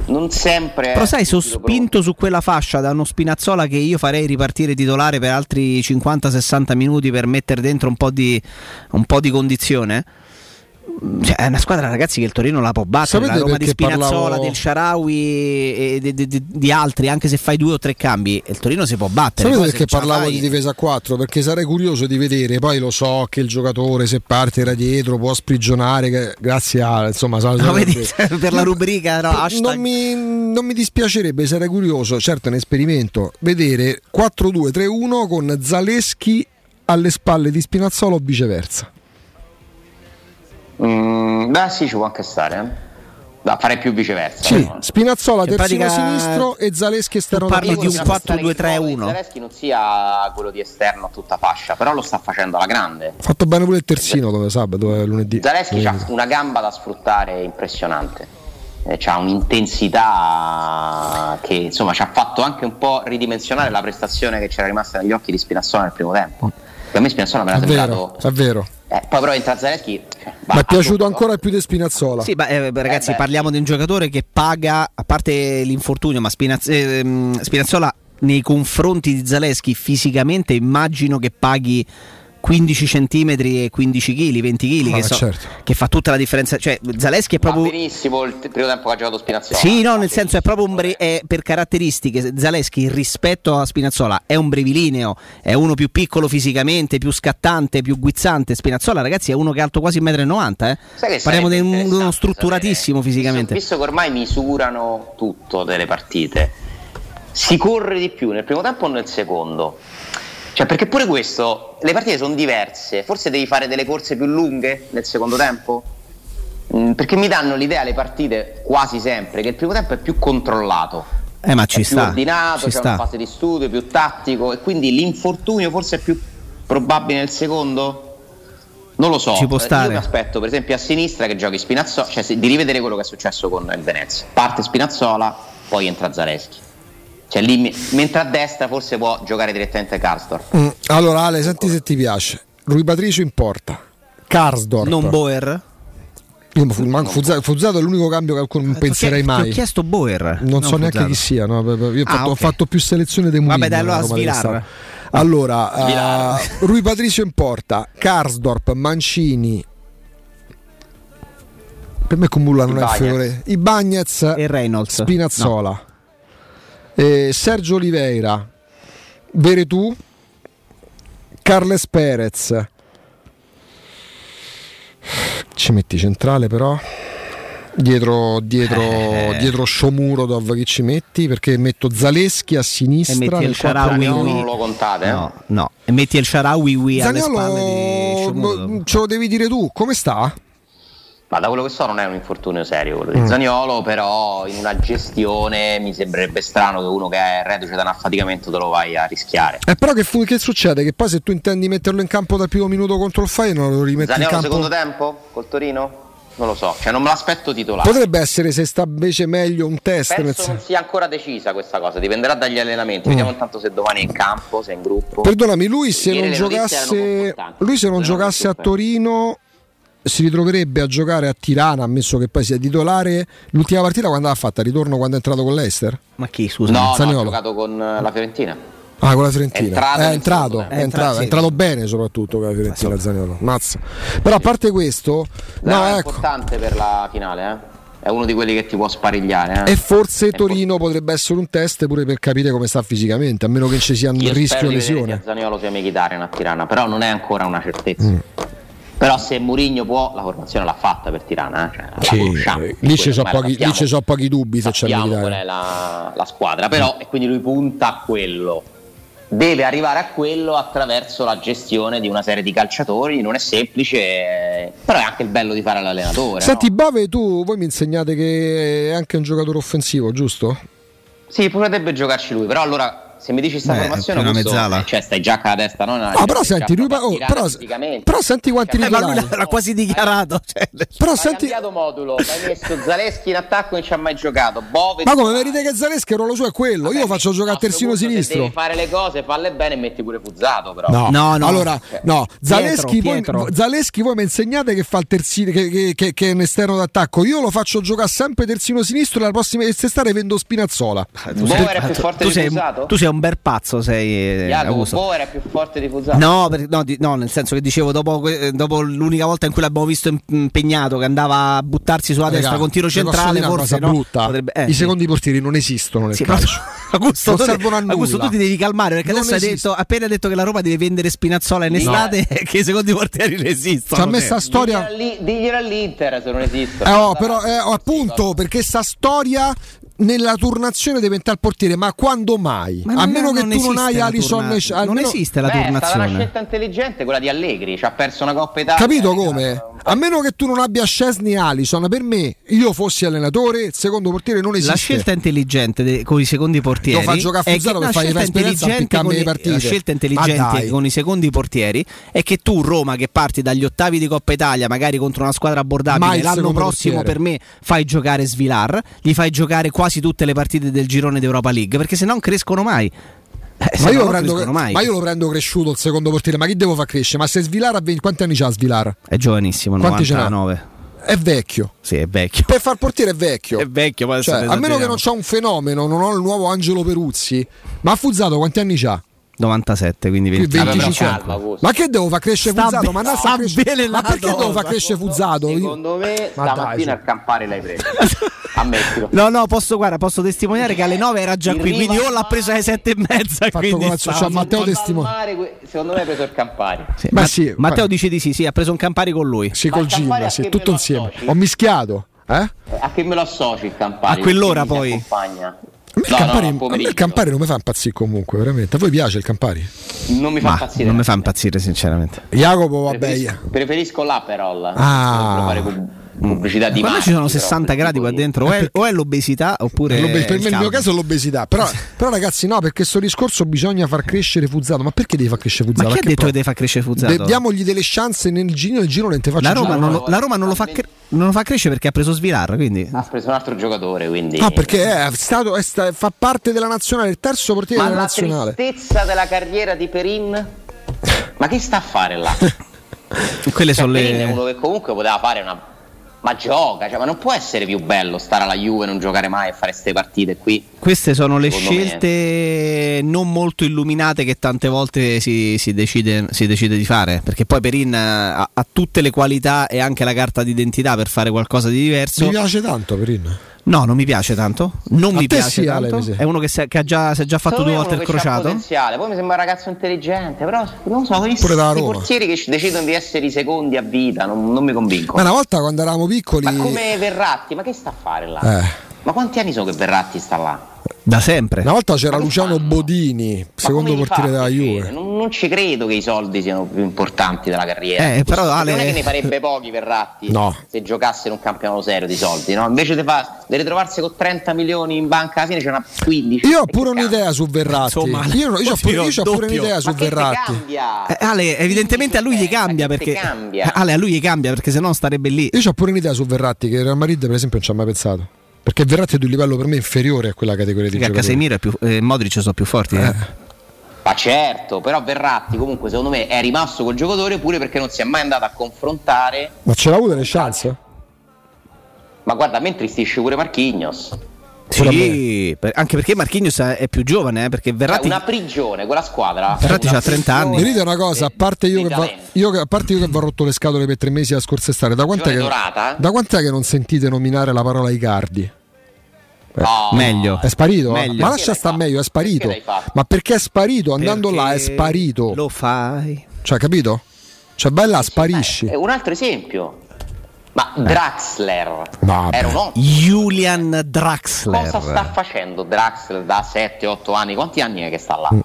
non sempre. Però sai, sono spinto su quella fascia da uno Spinazzola che io farei ripartire titolare per altri 50-60 minuti per mettere dentro un po' di, un po' di condizione. Cioè, è una squadra, ragazzi, che il Torino la può battere. Sapete la Roma di Spinazzola, parlavo... del Sharawi e di, di, di, altri, anche se fai due o tre cambi, il Torino si può battere. Sapete perché parlavo fai... di difesa a 4? Perché sarei curioso di vedere. Poi lo so che il giocatore, se parte era dietro, può sprigionare. Grazie a insomma, no, vedi, <laughs> per la rubrica, no, non, mi, non mi dispiacerebbe, sarei curioso. Certo, è un esperimento. Vedere 4-2-3-1 con Zaleschi alle spalle di Spinazzola o viceversa. Mm, beh, sì, ci può anche stare. Eh. Da fare più viceversa. Sì, no? Spinazzola cioè, terzino sinistro e Zaleschi esterno tu parli di un 4-2-3-1. Zaleschi non sia quello di esterno a tutta fascia, però lo sta facendo alla grande. Ha fatto bene pure il terzino dove sabato, dove lunedì. Zaleschi ha una gamba da sfruttare impressionante. Eh, ha un'intensità che insomma ci ha fatto anche un po' ridimensionare la prestazione che c'era rimasta negli occhi di Spinazzola nel primo tempo. Per me Spinazzola me l'ha sembrato. È vero. Eh, poi però entra Zaleschi. Ma è piaciuto ancora più di Spinazzola. Sì, ma, eh, ragazzi, eh parliamo di un giocatore che paga, a parte l'infortunio, ma Spinazz- ehm, Spinazzola nei confronti di Zaleschi fisicamente immagino che paghi 15 cm e 15 kg, 20 kg, che, so, certo. che, fa tutta la differenza. Cioè, Zaleschi è proprio. Va benissimo il primo tempo che ha giocato Spinazzola. Sì, no, nel senso è proprio un bre... è per caratteristiche. Zaleschi rispetto a Spinazzola è un brevilineo, è uno più piccolo fisicamente, più scattante, più guizzante. Spinazzola, ragazzi, è uno che è alto quasi 1,90 m. Eh? Parliamo di uno strutturatissimo fisicamente. Visto, visto che ormai misurano tutto delle partite, si corre di più nel primo tempo o nel secondo? Cioè, perché pure questo, le partite sono diverse, forse devi fare delle corse più lunghe nel secondo tempo? Mm, perché mi danno l'idea le partite quasi sempre che il primo tempo è più controllato. Eh, ma ci è sta. più ordinato, ci c'è sta. una fase di studio più tattico e quindi l'infortunio forse è più probabile nel secondo? Non lo so. Ci può stare. Io mi aspetto, per esempio, a sinistra che giochi Spinazzola, cioè di rivedere quello che è successo con il Venezia. Parte Spinazzola, poi entra Zareschi. Cioè lì, mentre a destra forse può giocare direttamente Karsdorp. Mm, allora Ale, senti se ti piace. Rui Patricio in porta. Karsdorp. Non Boer? Io fu, manco, Fuzzato, Fuzzato è l'unico cambio che non penserei mai. Ti ho chiesto Boer. Non, non so Fuzzato. neanche chi sia. No? Io ho, ah, fatto, okay. ho, fatto, più selezione dei Mourinho. Vabbè, dai, allora Svilar. Allora, <laughs> uh, Rui Patricio in porta. Karsdorp, Mancini. Per me Cumulla non è fiore. I Bagnets e Reynolds. Spinazzola. No eh, Sergio Oliveira, Veretù, Carles Perez. Ci metti centrale però? Dietro, dietro, eh. dietro Shomurodov che ci metti perché metto Zaleschi a sinistra e metti il Sharawi non lo contate eh? no, no, e metti il Sharawi alle spalle di Shomurodov ce lo devi dire tu come sta? Ma da quello che so non è un infortunio serio quello di mm. Zaniolo, però in una gestione mi sembrerebbe strano che uno che è reduce da un affaticamento te lo vai a rischiare. Eh, però che, fu- che, succede? Che poi se tu intendi metterlo in campo dal primo minuto contro il Feyenoord lo rimetti Zaniolo in campo... secondo tempo col Torino? Non lo so, cioè non me l'aspetto titolare. Potrebbe essere se sta invece meglio un test. Penso non sia ancora decisa questa cosa, dipenderà dagli allenamenti. Mm. Vediamo intanto se domani è in campo, se è in gruppo. Perdonami, lui se Ieri non giocasse, lui se non giocasse a Torino si ritroverebbe a giocare a Tirana, ammesso che poi sia titolare. L'ultima partita quando l'ha fatta? Ritorno quando è entrato con l'Ester? Ma chi, scusa? No, no ha giocato con la Fiorentina. Ah, con la Fiorentina. È entrato, è entrato, è entrato, è entrato bene soprattutto con la Fiorentina Zaniolo. Mazza. Però a parte questo, no, no è ecco. importante per la finale, eh? È uno di quelli che ti può sparigliare. Eh? E forse è Torino for- potrebbe essere un test pure per capire come sta fisicamente, a meno che ci sia un Io rischio lesione. Che Zaniolo sia Mkhitaryan a Tirana, però non è ancora una certezza. Mm. Però se Murigno può, la formazione l'ha fatta per Tirana. Eh? Cioè, sì, lì ci sono pochi, so pochi, dubbi se c'è qual è la, la squadra, però e quindi lui punta a quello. Deve arrivare a quello attraverso la gestione di una serie di calciatori, non è semplice, però è anche il bello di fare l'allenatore. Senti, no? Bove, tu voi mi insegnate che è anche un giocatore offensivo, giusto? Sì, potrebbe giocarci lui, però allora se mi dici questa Beh, formazione una mezzala. cioè stai già con la testa non no, però senti lui, oh, però, però, senti quanti cioè, titolari l'ha quasi dichiarato cioè, <laughs> però hai senti cambiato modulo hai messo Zaleschi in attacco non ci ha mai giocato. Bove ma come vedete che Zaleschi il ruolo suo è quello. Vabbè, io faccio giocare a terzino sinistro. devi fare le cose falle bene e metti pure Fuzzato però. No. No, no. allora cioè, no Zaleschi, Pietro, voi, Zaleschi voi mi insegnate che fa il terzino che, che, che, che, è un esterno d'attacco. Io lo faccio giocare sempre terzino sinistro e la prossima estate vendo Spinazzola. Bove è più forte di Fuzzato? tu sei un bel pazzo sei eh, Jacopo era più forte di Fusaro. No, per, no, di, no, nel senso che dicevo dopo, dopo, l'unica volta in cui l'abbiamo visto impegnato che andava a buttarsi sulla destra con tiro centrale forse no, brutta. Potrebbe, eh, i secondi portieri non esistono nel sì, calcio. <laughs> Augusto, non servono a nulla. Augusto tu ti devi calmare perché non adesso hai detto, appena detto che la Roma deve vendere Spinazzola in estate no. <laughs> che i secondi portieri non esistono. Ci ha messo storia diglielo all'Inter se non esistono. Eh, oh, però eh, oh, appunto perché sta storia nella turnazione deve entrare il portiere, ma quando mai? Ma a meno che tu non hai Alison turna... Non esiste la Beh, turnazione. È stata una scelta intelligente quella di Allegri, ci ha perso una Coppa Italia. Capito come? A meno che tu non abbia Scesni Alison, per me, io fossi allenatore, il secondo portiere non esiste. La scelta intelligente de- con i secondi portieri. Lo fa giocare a Fuzzato per fare intelligente con i, La scelta intelligente con i secondi portieri è che tu, Roma, che parti dagli ottavi di Coppa Italia, magari contro una squadra abbordabile, l'anno prossimo portiere. per me fai giocare Svilar, gli fai giocare quasi tutte le partite del girone d'Europa League, perché se non crescono mai. Eh, ma, io prendo, ma, io lo prendo, cresciuto il secondo portiere, ma chi devo far crescere? Ma se Svilar ha 20, quanti anni ha Svilar? È giovanissimo, Quanti 99. È vecchio. Sì, è vecchio. Per far portiere è vecchio. È vecchio, cioè, a meno che non c'ha un fenomeno, non ho il nuovo Angelo Peruzzi. Ma ha Fuzzato quanti anni ha? 97, quindi 20. 25. ma che devo far crescere sta Fuzzato? Ma, sta cresce... ma perché devo far crescere Fuzzato? Secondo me ma stamattina al campare l'hai preso. <laughs> Ammettilo. No, no, posso, guarda, posso testimoniare che alle 9 era già qui, quindi o l'ha preso alle 7 e mezza. Quindi cazzo, cioè, Matteo testimone. Secondo me ha preso il Campari. Sì, ma, sì, Matteo dice di sì, sì, ha preso un Campari con lui. Sì, col gin, sì, tutto insieme. Ho mischiato. Eh? A che me lo associ il Campari? A quell'ora poi. Accompagna. A me, no, Campari, no, a me il Campari non mi fa impazzire comunque, veramente. A voi piace il Campari? Non mi fa Ma impazzire. Non mi fa impazzire, sinceramente. Jacopo, vabbè. Preferisco, preferisco l'Aperol. Ah pubblicità di Ma ci sono 60 gradi qua dentro, o è, o è l'obesità oppure. L'obe- per me nel mio caso è l'obesità. Però, <laughs> però, ragazzi, no, perché questo discorso bisogna far crescere Fuzzato. Ma perché devi far crescere Fuzzato? Ma chi ha detto che devi far crescere Fuzzato? diamogli delle chance nel giro, nel giro non te faccio la Roma, non lo, la Roma non lo fa cre- non lo fa crescere perché ha preso Svilar. Quindi. Ha preso un altro giocatore. Quindi... Ah, perché è stato, è sta, fa parte della nazionale, il terzo portiere Ma della nazionale. Ma la tristezza della carriera di Perin? Ma che sta a fare là? <laughs> Quelle cioè, sono Perin le. è uno che comunque poteva fare una ma gioca, cioè, ma non può essere più bello stare alla Juve, non giocare mai e fare queste partite qui. Queste sono le scelte me. non molto illuminate che tante volte si, si, decide, si decide, di fare, perché poi Perin ha, ha, tutte le qualità e anche la carta d'identità per fare qualcosa di diverso. Mi piace tanto Perin. No, non mi piace tanto. Non A mi piace sì, tanto. Ale, è uno che, si è, che ha già, si è già fatto due volte il crociato. Potenziale. Poi mi sembra un ragazzo intelligente, però non so, questi portieri che decidono di essere i secondi a vita, non, non mi convincono. Ma una volta quando eravamo piccoli. Ma come Verratti, ma che sta a fare là? Eh. Ma quanti anni sono che Verratti sta là? Da sempre. Una volta c'era Luciano fanno? Bodini, secondo portiere della Juve. Non, non, ci credo che i soldi siano più importanti della carriera. Eh, però, Ale... Non è che ne farebbe pochi Verratti no. se giocasse in un campionato serio di soldi, no? Invece di, ritrovarsi con 30 milioni in banca alla fine c'è una 15. Io ho pure un'idea su Verratti. Insomma, io, io, ho pure, io ho pure un'idea su Verratti. Eh, Ale, evidentemente a lui gli cambia perché cambia. Ale, a lui gli cambia perché se no starebbe lì. Io ho pure un'idea su Verratti che Real Madrid per esempio non ci ha mai pensato. Perché Verratti è di un livello per me inferiore a quella categoria di Perché giocatori. Casemiro e più, eh, Modric sono più forti. Eh. Ma certo, però Verratti comunque secondo me è rimasto col giocatore pure perché non si è mai andato a confrontare. Ma ce l'ha avuto le chance? Ma guarda, a me intristisce pure Marchignos. Sì, per, anche perché Marchignos è più giovane, eh, perché Verratti... È una prigione quella squadra. Verratti ha 30 anni. Mi dite una cosa, a parte io, che va, io, a parte io che ho rotto le scatole per tre mesi la scorsa estate, da quant'è, che, da quant'è che non sentite nominare la parola Icardi? Eh, no. Meglio. È sparito? Meglio. Ma lascia sta meglio, è sparito. Perché Ma perché è sparito? Andando Perché là è sparito. Lo fai. Cioè, capito? Cioè, vai là, sparisci. Beh, un altro esempio. Ma Draxler Vabbè. era un uomo. Julian Draxler. Cosa sta facendo Draxler da 7-8 anni? Quanti anni è che sta là? Mm.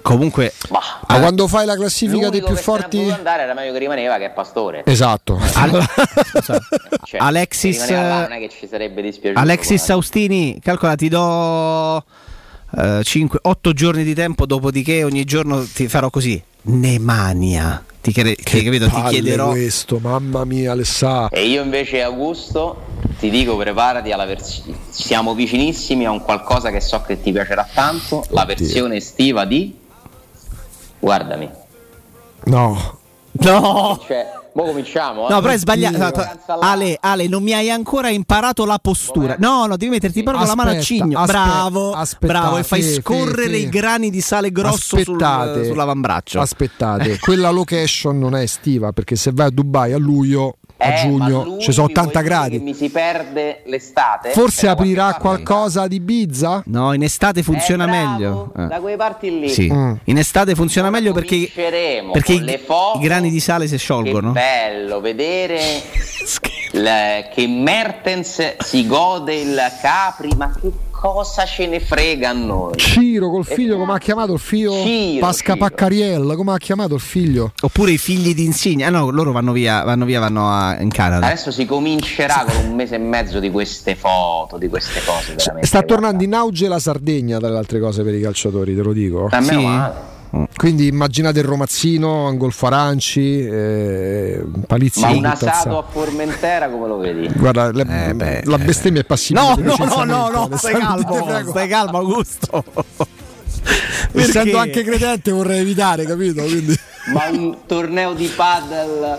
Comunque, Ma Ma quando fai la classifica dei più forti. Andare era meglio che rimaneva che è Pastore. Esatto. Al- <laughs> Cioè, <laughs> Alexis- là. Alexis guarda. Austini, calcola, ti do 5, 8 giorni di tempo, dopodiché ogni giorno ti farò così. Nemania. Ti, chiede- Che ti, capito? ti chiederò. questo, mamma mia, Alessà. E io invece Augusto ti dico preparati alla versione. Siamo vicinissimi a un qualcosa che so che ti piacerà tanto, la versione estiva di Guardami. No. No! Cioè, mo cominciamo, eh? No, però è sbagliato. Aspetta, Ale, Ale, non mi hai ancora imparato la postura. No, no, devi metterti proprio la mano a Aspetta, cigno. aspetta, bravo, aspettate, bravo. E fai fe- scorrere fe- i grani di sale grosso sul, Aspettate. sull'avambraccio. Aspettate, quella location non è estiva perché se vai a Dubai a luglio, a Eh, giugno, ci sono mi vuoi 80 dire gradi. Mi si perde l'estate. Forse Da aprirà qualcosa di Ibiza? No, in estate funziona Eh, bravo, meglio. Eh. Da quelle parti lì. Sì. Mm. In estate funziona meglio perché, perché i, i grani di sale si sciolgono. Che bello vedere <laughs> le- che Mertens si gode il Capri, ma che cosa ce ne frega a noi? Ciro col figlio, come ha chiamato il figlio? Ciro, Pasca Ciro. Paccariel, come ha chiamato il figlio? Oppure i figli di Insigne. Ah no, loro vanno via, vanno via, vanno a- in Canada. Adesso si comincerà con un mese e mezzo di queste foto, di queste cose. veramente, Sta tornando guarda. in auge la Sardegna, tra le altre cose, per i calciatori, te lo dico. A meno Sì. male. Quindi immaginate il Romazzino, Angolfo Aranci, eh, Palizzi. Ma un asato a Formentera come lo vedi? Guarda, le- Eh, beh, la bestemmia è passibile. No, no, no, no, no, stai calmo, stai calmo, Augusto. Essendo anche credente vorrei evitare, capito? Quindi... Ma un torneo di paddle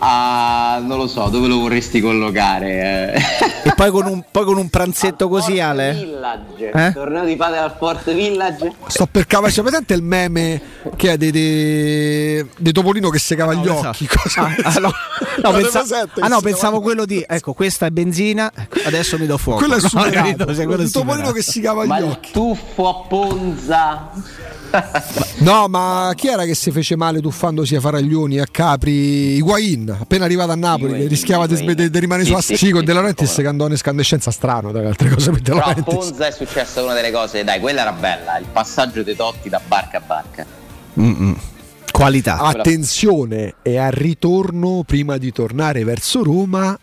a non lo so, dove lo vorresti collocare? Eh? E poi con un, poi con un pranzetto al così, Ale? Village. Eh? Torneo di padel al Fort Village. Sto per cavare, c'è presente il meme che è dei, dei, dei Topolino che si cava no, gli occhi? Cosa ah, ah, no, no, pensa, ah, no pensavo quello di ecco, questa è benzina, adesso mi do fuoco. Quello è superato. No, capito, il Topolino che si cava Ma gli occhi. tuffo a Ponza. No, ma chi era che si fece male tuffandosi a Faraglioni a Capri? Higuain, appena arrivato a Napoli, Higuain, rischiava di, rimanere sì, sulla sì, sì, con De Laurentiis che andò in escandescenza strano dalle altre cose per De Laurentiis. Però a Ponza è successa una delle cose, dai, quella era bella, il passaggio dei Totti da barca a barca. Mm-mm. Qualità. Attenzione, è al ritorno prima di tornare verso Roma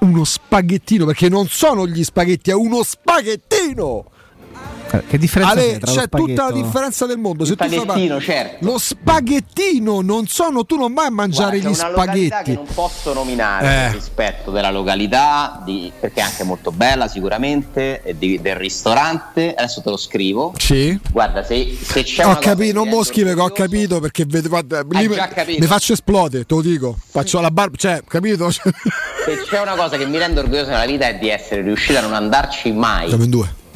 uno spaghettino, perché non sono gli spaghetti, è uno spaghettino! Eh, che differenza Ale, c'è, c'è tutta la differenza del mondo. Se spaghettino, tu certo. Lo spaghettino non sono, tu non vai a mangiare Guarda, gli spaghetti. che non posso nominare eh. rispetto della località, di, perché è anche molto bella sicuramente, di, del ristorante. Adesso te lo scrivo. Sì. Guarda, se, se c'è ho capito, non mo scrive che ho capito perché vedo, guarda, lì mi faccio esplodere, te lo dico. Faccio la barba, cioè, capito? se c'è una cosa che mi rende orgoglioso nella vita è di essere riuscito a non andarci mai. Siamo in due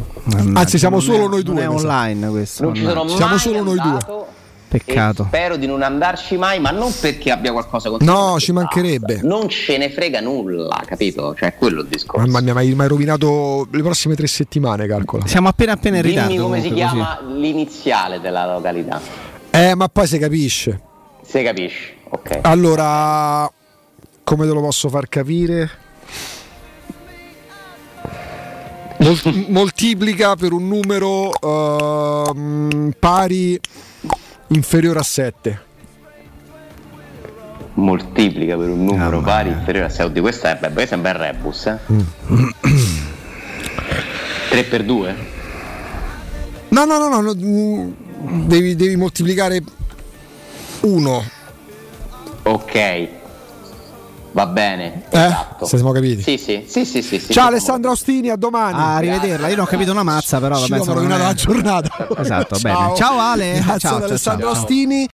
Anzi, siamo solo è, noi due. è online questo. Non ci sono mai siamo solo noi due. Peccato. spero di non andarci mai, ma non perché abbia qualcosa contro No, ci mancherebbe. Non ce ne frega nulla, capito? Cioè, quello il discorso. Mamma mia, mi hai rovinato le prossime tre settimane, calcola. Siamo appena appena in ritardo. Dimmi come si chiama così. l'iniziale della località. Eh, ma poi si capisce. Si capisce, ok. Allora, come te lo posso far capire? Moltiplica per un numero uh, pari inferiore a 7 moltiplica per un numero ah, pari inferiore a 6 questo è, beh, questo è un bel rebus eh? mm. 3 per 2 no no no, no, no devi, devi moltiplicare 1 ok Va bene, eh? esatto. Se siamo capiti. Sì, sì, sì, sì, sì, sì Ciao Alessandro Ostini, a domani. Ah, rivederla. Io non ho capito una mazza, però vabbè, Ci rovinato la giornata. Esatto, ciao. bene. Ciao Ale. Ciao, ad Alessandro ciao, Ostini.